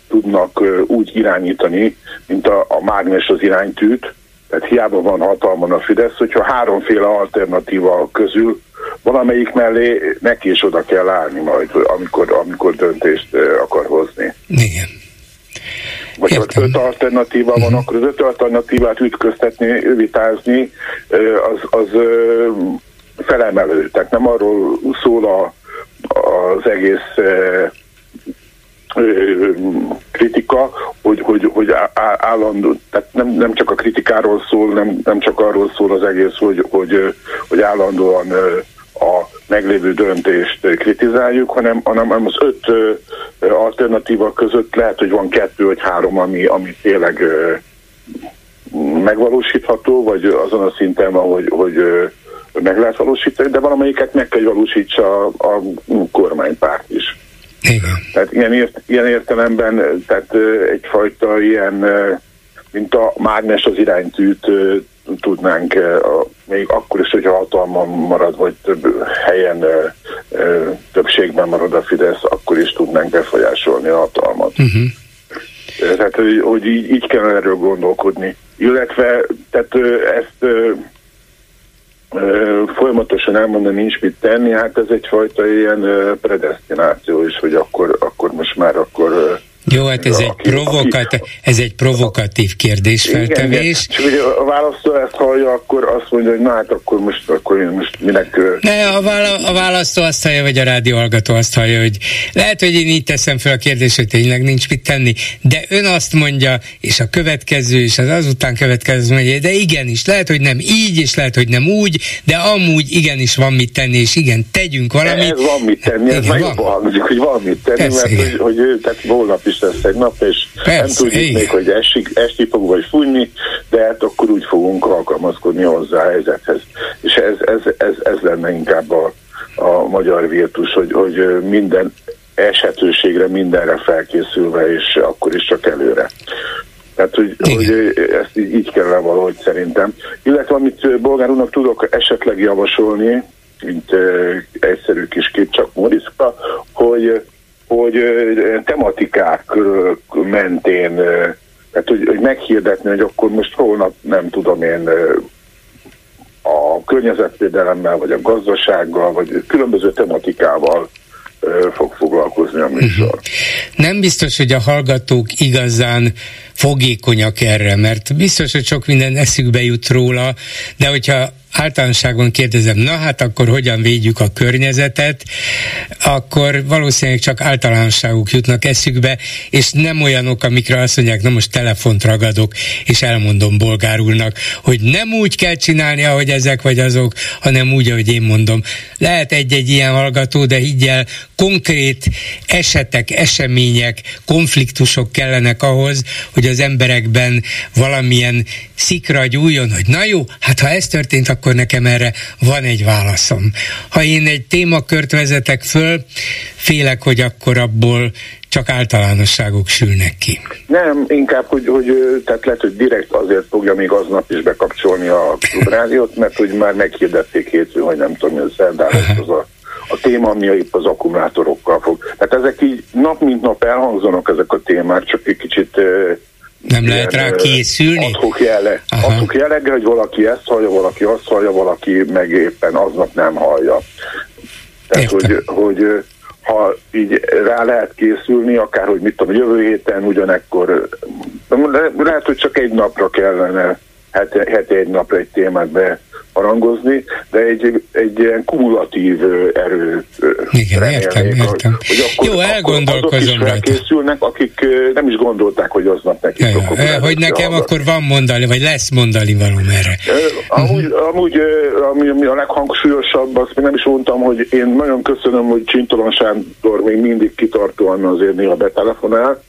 tudnak úgy irányítani, mint a, a mágnes az iránytűt, tehát hiába van hatalmon a Fidesz, hogyha háromféle alternatíva közül valamelyik mellé neki is oda kell állni majd, amikor, amikor döntést akar hozni. Igen. Vagy ha öt alternatíva van, uh-huh. akkor az öt alternatívát ütköztetni, vitázni, az, az felemelő. Tehát nem arról szól a, az egész kritika, hogy, hogy, hogy állandó, tehát nem, nem csak a kritikáról szól, nem, nem csak arról szól az egész, hogy, hogy, hogy állandóan a meglévő döntést kritizáljuk, hanem, hanem az öt alternatíva között lehet, hogy van kettő vagy három, ami, ami tényleg megvalósítható, vagy azon a szinten van, hogy, hogy meg lehet valósítani, de valamelyiket meg kell valósítsa a, a kormánypárt is. Igen. Tehát ilyen, ért, ilyen értelemben, tehát egyfajta ilyen, mint a mágnes az iránytűt tudnánk, még akkor is, hogyha hatalman marad, vagy több helyen többségben marad a Fidesz, akkor is tudnánk befolyásolni a hatalmat. Uh-huh. Tehát, hogy, hogy így, így kell erről gondolkodni. Illetve, tehát ezt folyamatosan elmondani nincs mit tenni, hát ez egyfajta ilyen predestináció is, hogy akkor, akkor most már akkor jó, hát ez, egy, provokat, ez egy provokatív kérdésfeltevés. Igen, igen. És a választó ezt hallja, akkor azt mondja, hogy na hát akkor most, akkor én most minek... Ne, a, vála, a választó azt hallja, vagy a rádió hallgató azt hallja, hogy lehet, hogy én így teszem fel a kérdést, hogy tényleg nincs mit tenni, de ön azt mondja, és a következő, és az azután következő mondja, de igenis, lehet, hogy nem így, és lehet, hogy nem úgy, de amúgy igenis van mit tenni, és igen, tegyünk valamit. Ez van mit tenni, ez igen, jobban hangzik, hogy van mit tenni, Persze, mert hogy, hogy, tehát holnap is lesz egy nap, és Persze, nem tudjuk igen. még, hogy esik, esti fog vagy fújni, de hát akkor úgy fogunk alkalmazkodni hozzá a helyzethez. És ez, ez, ez, ez lenne inkább a, a magyar virtus, hogy, hogy minden esetőségre, mindenre felkészülve, és akkor is csak előre. Tehát, hogy, hogy ezt így, így kellene valahogy szerintem. Illetve amit Bolgár úrnak tudok esetleg javasolni, mint uh, egyszerű kis kép csak Moriszka, hogy hogy tematikák mentén, tehát hogy, hogy meghirdetni, hogy akkor most holnap nem tudom én a környezetvédelemmel, vagy a gazdasággal, vagy különböző tematikával fog foglalkozni a műsor. Uh-huh. Nem biztos, hogy a hallgatók igazán fogékonyak erre, mert biztos, hogy sok minden eszükbe jut róla, de hogyha általánosságban kérdezem, na hát akkor hogyan védjük a környezetet, akkor valószínűleg csak általánosságuk jutnak eszükbe, és nem olyanok, amikre azt mondják, na most telefont ragadok, és elmondom bolgárulnak, hogy nem úgy kell csinálni, ahogy ezek vagy azok, hanem úgy, ahogy én mondom. Lehet egy-egy ilyen hallgató, de higgyel, konkrét esetek, események, konfliktusok kellenek ahhoz, hogy az emberekben valamilyen szikra gyújjon, hogy na jó, hát ha ez történt, akkor nekem erre van egy válaszom. Ha én egy témakört vezetek föl, félek, hogy akkor abból csak általánosságok sülnek ki. Nem, inkább, hogy, hogy tehát lehet, hogy direkt azért fogja még aznap is bekapcsolni a klubrádiót, mert hogy már meghirdették hétfőn, hogy nem tudom, hogy szerdán az a a téma, ami épp az akkumulátorokkal fog. Tehát ezek így nap mint nap elhangzanak ezek a témák, csak egy kicsit nem ilyen, lehet rá készülni? Adhok, jelle, adhok jelleggel, hogy valaki ezt hallja, valaki azt hallja, valaki meg éppen aznap nem hallja. Tehát, hogy, hogy ha így rá lehet készülni, akár, hogy mit tudom, jövő héten ugyanekkor, lehet, hogy csak egy napra kellene, heti, heti egy napra egy témát be harangozni, de egy, egy ilyen kumulatív erő. Igen, értem, értem. Hogy akkor, Jó, elgondolkozom akkor készülnek, akik nem is gondolták, hogy aznap nekik. Ja, hogy nekem hallgat. akkor van mondani, vagy lesz mondani való erre. Amúgy, uh-huh. amúgy ami, ami a leghangsúlyosabb, azt még nem is mondtam, hogy én nagyon köszönöm, hogy Csintolan Sándor még mindig kitartóan azért néha betelefonál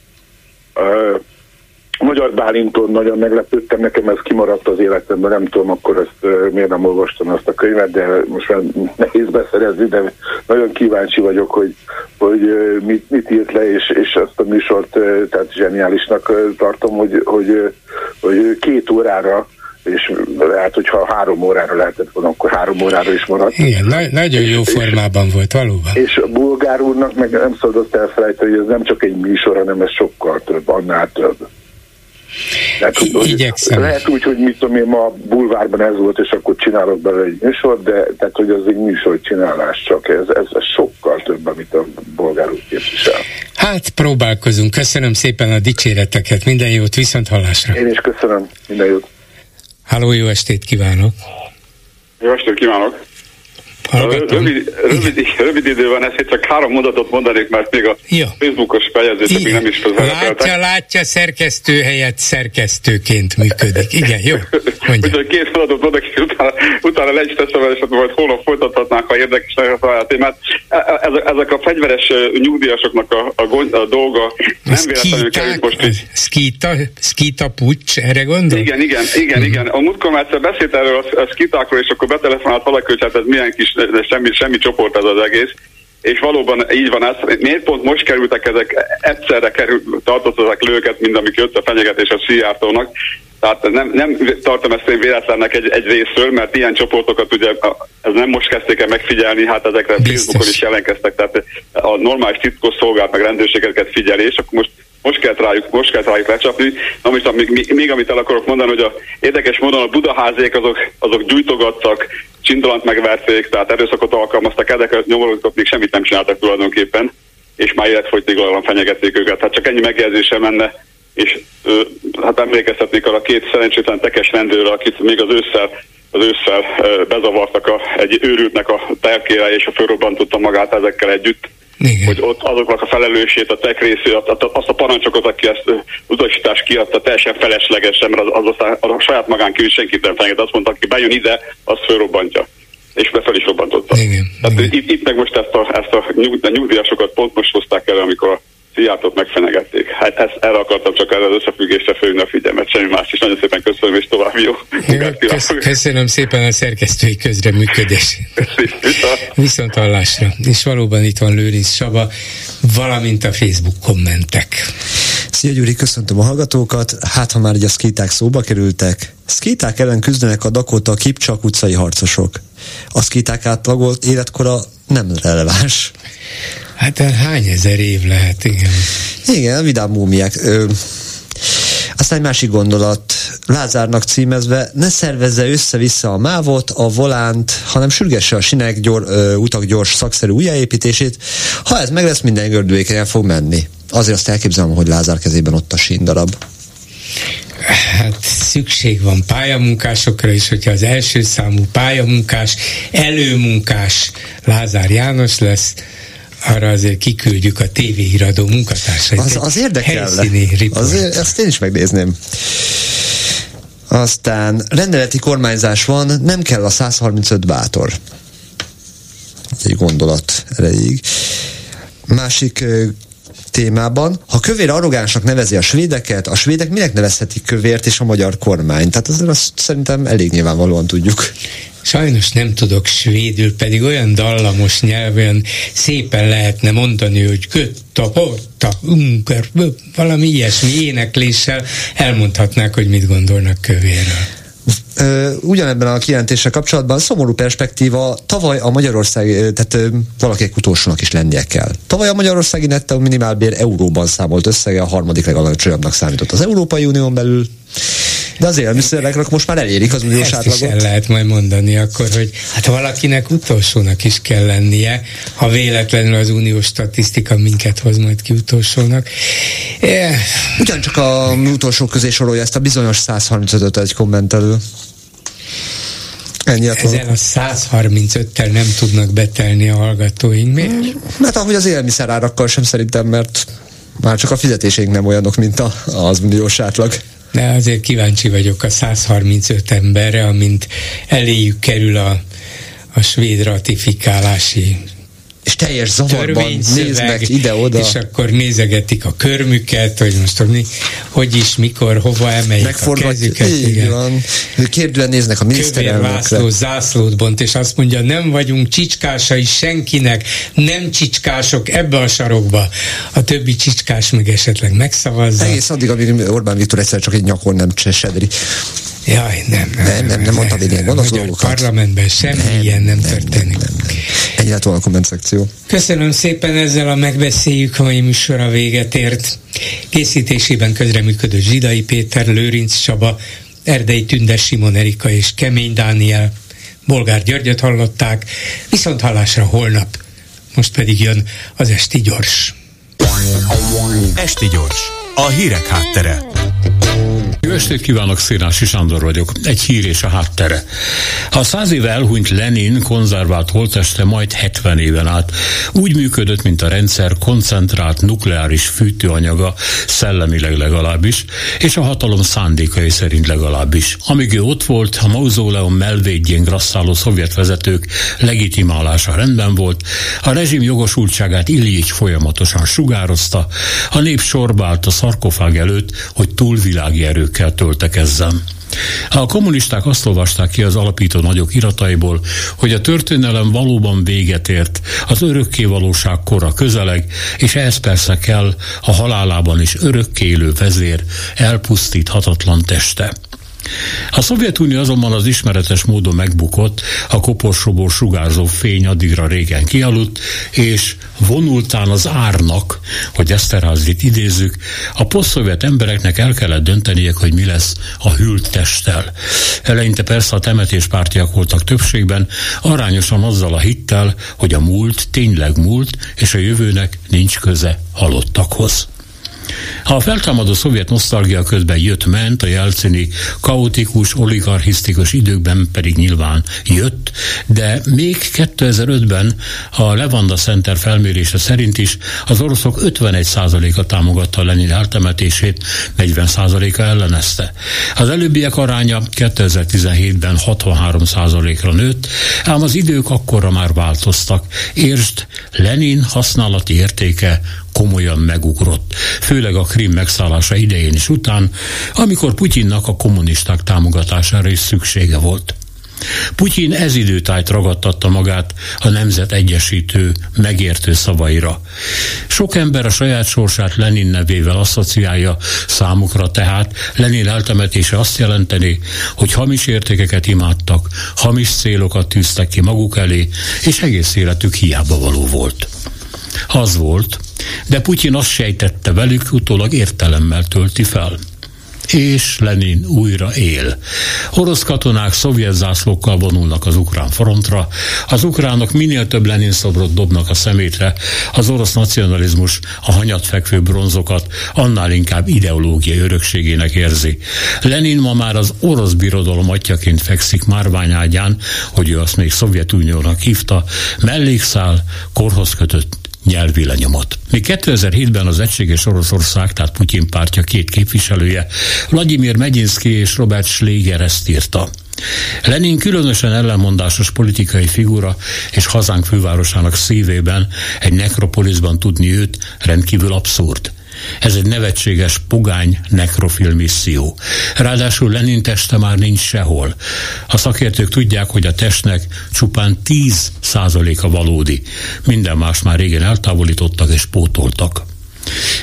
Magyar Bálinton nagyon meglepődtem, nekem ez kimaradt az életemben, nem tudom, akkor ezt miért nem olvastam azt a könyvet, de most már nehéz beszerezni, de nagyon kíváncsi vagyok, hogy, hogy mit, mit írt le, és, és azt a műsort tehát zseniálisnak tartom, hogy, hogy, hogy két órára és lehet, hogyha három órára lehetett volna, akkor három órára is maradt. Igen, na- nagyon jó formában és, volt, valóban. És a bulgár úrnak meg nem szabad azt elfelejteni, hogy ez nem csak egy műsor, hanem ez sokkal több, annál több. Tehát, Igyekszem. Lehet úgy, hogy mit tudom én, ma bulvárban ez volt, és akkor csinálok belőle egy műsor, de tehát, hogy az egy műsor csinálás csak, ez, ez, ez sokkal több, amit a bolgár úr képvisel. Hát próbálkozunk. Köszönöm szépen a dicséreteket. Minden jót, viszont hallásra. Én is köszönöm. Minden jót. Háló, jó estét kívánok! Jó estét kívánok! Rövid, rövid, rövid idő van, ezt csak három mondatot mondanék, mert még a ja. Facebookos fejezések még nem is Látja, látja, szerkesztő helyett szerkesztőként működik. Igen, jó. Úgyhogy két mondatot mondok, és utána, utána le is teszem, és majd holnap folytathatnánk, ha érdekes a témát. E, e, ezek a fegyveres nyugdíjasoknak a, a, gond, a dolga nem véletlenül került most így. Skita, skita pucs, erre gondol? Igen, igen, igen, uh-huh. igen. A múltkor már beszélt erről a, a skitákról, és akkor betelefonált valaki, hogy hát ez milyen kis de semmi, semmi csoport ez az egész. És valóban így van ez. Miért pont most kerültek ezek, egyszerre kerül, tartottak lőket, mint amik jött a fenyegetés a Szijjártónak. Tehát nem, nem tartom ezt én véletlennek egy, egy részről, mert ilyen csoportokat ugye ez nem most kezdték el megfigyelni, hát ezekre Biztos. Facebookon is jelenkeztek, tehát a normális titkos szolgált meg rendőrségeket figyelés, és akkor most most kell rájuk, most kell rájuk lecsapni. Na most még, még, amit el akarok mondani, hogy a érdekes módon a budaházék azok, azok gyújtogattak, csintalant megverték, tehát erőszakot alkalmaztak, ezek nyomorultak még semmit nem csináltak tulajdonképpen, és már életfogytiglanul fenyegették őket. Hát csak ennyi megjegyzéssel menne, és ö, hát emlékeztetnék arra a két szerencsétlen tekes rendőrre, akit még az ősszel az ősszel bezavartak a, egy őrültnek a telkére, és a fölrobbantotta magát ezekkel együtt igen. hogy ott azoknak a felelősét, a tech részét, azt a parancsokat, aki ezt utasítást kiadta, teljesen feleslegesen, mert az, az aztán a saját magán kívül senkit nem fenyeget. Azt mondta, aki bejön ide, az fölrobbantja és befelé is robbantotta. Igen, Tehát igen. Itt, itt meg most ezt a, ezt a nyugdíjasokat pont most hozták el, amikor a Szijjártót megfenyegették. Hát ezt, erre akartam csak erre az összefüggésre főzni a figyelmet, semmi más is. Nagyon szépen köszönöm, és további jó Kösz, Köszönöm szépen a szerkesztői közreműködés. Viszont hallásra. És valóban itt van Lőrinc Saba, valamint a Facebook kommentek. Szia Gyuri, köszöntöm a hallgatókat. Hát, ha már így a szkíták szóba kerültek. Szkíták ellen küzdenek a Dakota Kipcsak utcai harcosok. A szkíták átlagolt életkora nem releváns. Hát hány ezer év lehet, igen. Igen, vidám múmiák. Ö, aztán egy másik gondolat, Lázárnak címezve, ne szervezze össze-vissza a mávot, a volánt, hanem sürgesse a sinek gyor, ö, utak gyors szakszerű újjáépítését. Ha ez meg lesz, minden gördülékenyen fog menni. Azért azt elképzelem, hogy Lázár kezében ott a darab. Hát szükség van pályamunkásokra is, hogyha az első számú pályamunkás, előmunkás Lázár János lesz, arra azért kiküldjük a tévéhíradó munkatársait. Az, az érdekel. Azért, ezt én is megnézném. Aztán rendeleti kormányzás van, nem kell a 135 bátor. Egy gondolat erejéig. Másik témában, ha kövér arrogánsnak nevezi a svédeket, a svédek minek nevezhetik kövért és a magyar kormány? Tehát azért azt szerintem elég nyilvánvalóan tudjuk. Sajnos nem tudok svédül, pedig olyan dallamos nyelven szépen lehetne mondani, hogy kötta, porta, unker, valami ilyesmi énekléssel elmondhatnák, hogy mit gondolnak kövérről ugyanebben a kijelentéssel kapcsolatban szomorú perspektíva, tavaly a Magyarország, tehát valakinek utolsónak is lennie kell. Tavaly a Magyarországi nettó minimálbér euróban számolt összege a harmadik legalacsonyabbnak számított az Európai Unión belül, de az élelmiszereknek most már elérik az uniós átlagot. el lehet majd mondani akkor, hogy hát valakinek utolsónak is kell lennie, ha véletlenül az uniós statisztika minket hoz majd ki utolsónak. Yeah. Ugyancsak a utolsó közé sorolja ezt a bizonyos 135-öt egy kommentelő. Ennyi Ezzel a 135-tel nem tudnak betelni a hallgatóink. Miért? Mert ahogy az élelmiszerárakkal sem szerintem, mert már csak a fizetéseink nem olyanok, mint a, az uniós átlag. De azért kíváncsi vagyok a 135 emberre, amint eléjük kerül a, a svéd ratifikálási és teljes zavarban néznek ide-oda. És akkor nézegetik a körmüket, hogy most mi, hogy is, mikor, hova emeljük a kezüket. Így igen. van. Kérdően néznek a miniszterelnökre. Kövér zászlót bont, és azt mondja, nem vagyunk csicskásai senkinek, nem csicskások ebbe a sarokba. A többi csicskás meg esetleg megszavazza. Egész addig, amíg Orbán Viktor egyszer csak egy nyakon nem csesedri. Jaj, nem, nem, nem, nem, nem mondtam én ilyen gonosz dolgokat. parlamentben semmi nem, ilyen nem, nem történik. Nem. Ennyi lett volna a komment szekció. Köszönöm szépen, ezzel a megbeszéljük a mai műsora véget ért. Készítésében közreműködő Zsidai Péter, Lőrinc Csaba, Erdei Tündes Simon Erika és Kemény Dániel. Bolgár Györgyöt hallották, viszont hallásra holnap. Most pedig jön az Esti Gyors. Esti Gyors, a hírek háttere. Jó estét kívánok, Szénási Sándor vagyok. Egy hír és a háttere. Ha száz éve elhunyt Lenin konzervált holteste majd 70 éven át úgy működött, mint a rendszer koncentrált nukleáris fűtőanyaga, szellemileg legalábbis, és a hatalom szándékai szerint legalábbis. Amíg ő ott volt, a mauzóleum melvédjén grasszáló szovjet vezetők legitimálása rendben volt, a rezsim jogosultságát Ilyich folyamatosan sugározta, a nép sorbált a szarkofág előtt, hogy túlvilági erők erőkkel töltekezzen. A kommunisták azt olvasták ki az alapító nagyok irataiból, hogy a történelem valóban véget ért, az örökké valóság kora közeleg, és ehhez persze kell a halálában is örökké élő vezér elpusztíthatatlan teste. A Szovjetunió azonban az ismeretes módon megbukott, a koporsóból sugárzó fény addigra régen kialudt, és vonultán az árnak, hogy Eszterházit idézzük, a posztszovjet embereknek el kellett dönteniek, hogy mi lesz a hűlt testtel. Eleinte persze a temetéspártiak voltak többségben, arányosan azzal a hittel, hogy a múlt tényleg múlt, és a jövőnek nincs köze halottakhoz. A feltámadó szovjet nosztalgia közben jött-ment, a jelcini kaotikus, oligarchisztikus időkben pedig nyilván jött, de még 2005-ben a Levanda Center felmérése szerint is az oroszok 51%-a támogatta Lenin eltemetését, 40%-a ellenezte. Az előbbiek aránya 2017-ben 63%-ra nőtt, ám az idők akkorra már változtak. Értsd, Lenin használati értéke komolyan megugrott, főleg a Krim megszállása idején is után, amikor Putyinnak a kommunisták támogatására is szüksége volt. Putyin ez időtájt ragadtatta magát a nemzet egyesítő, megértő szavaira. Sok ember a saját sorsát Lenin nevével asszociálja számukra, tehát Lenin eltemetése azt jelenteni, hogy hamis értékeket imádtak, hamis célokat tűztek ki maguk elé, és egész életük hiába való volt. Az volt, de Putyin azt sejtette velük, utólag értelemmel tölti fel és Lenin újra él. Orosz katonák szovjet zászlókkal vonulnak az ukrán frontra, az ukránok minél több Lenin szobrot dobnak a szemétre, az orosz nacionalizmus a hanyatfekvő bronzokat annál inkább ideológiai örökségének érzi. Lenin ma már az orosz birodalom atyaként fekszik márványágyán, hogy ő azt még Szovjetuniónak hívta, mellékszál, korhoz kötött nyelvi lenyomat. Még 2007-ben az Egységes Oroszország, tehát Putyin pártja két képviselője, Vladimir Megyinszki és Robert Schleger ezt írta. Lenin különösen ellenmondásos politikai figura, és hazánk fővárosának szívében, egy nekropolisban tudni őt rendkívül abszurd. Ez egy nevetséges pogány nekrofil misszió. Ráadásul Lenin teste már nincs sehol. A szakértők tudják, hogy a testnek csupán 10 a valódi. Minden más már régen eltávolítottak és pótoltak.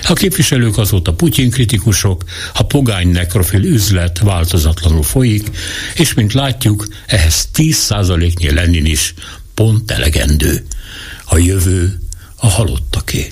A képviselők azóta Putyin kritikusok, a pogány nekrofil üzlet változatlanul folyik, és mint látjuk, ehhez 10%-nyi Lenin is pont elegendő. A jövő a halottaké.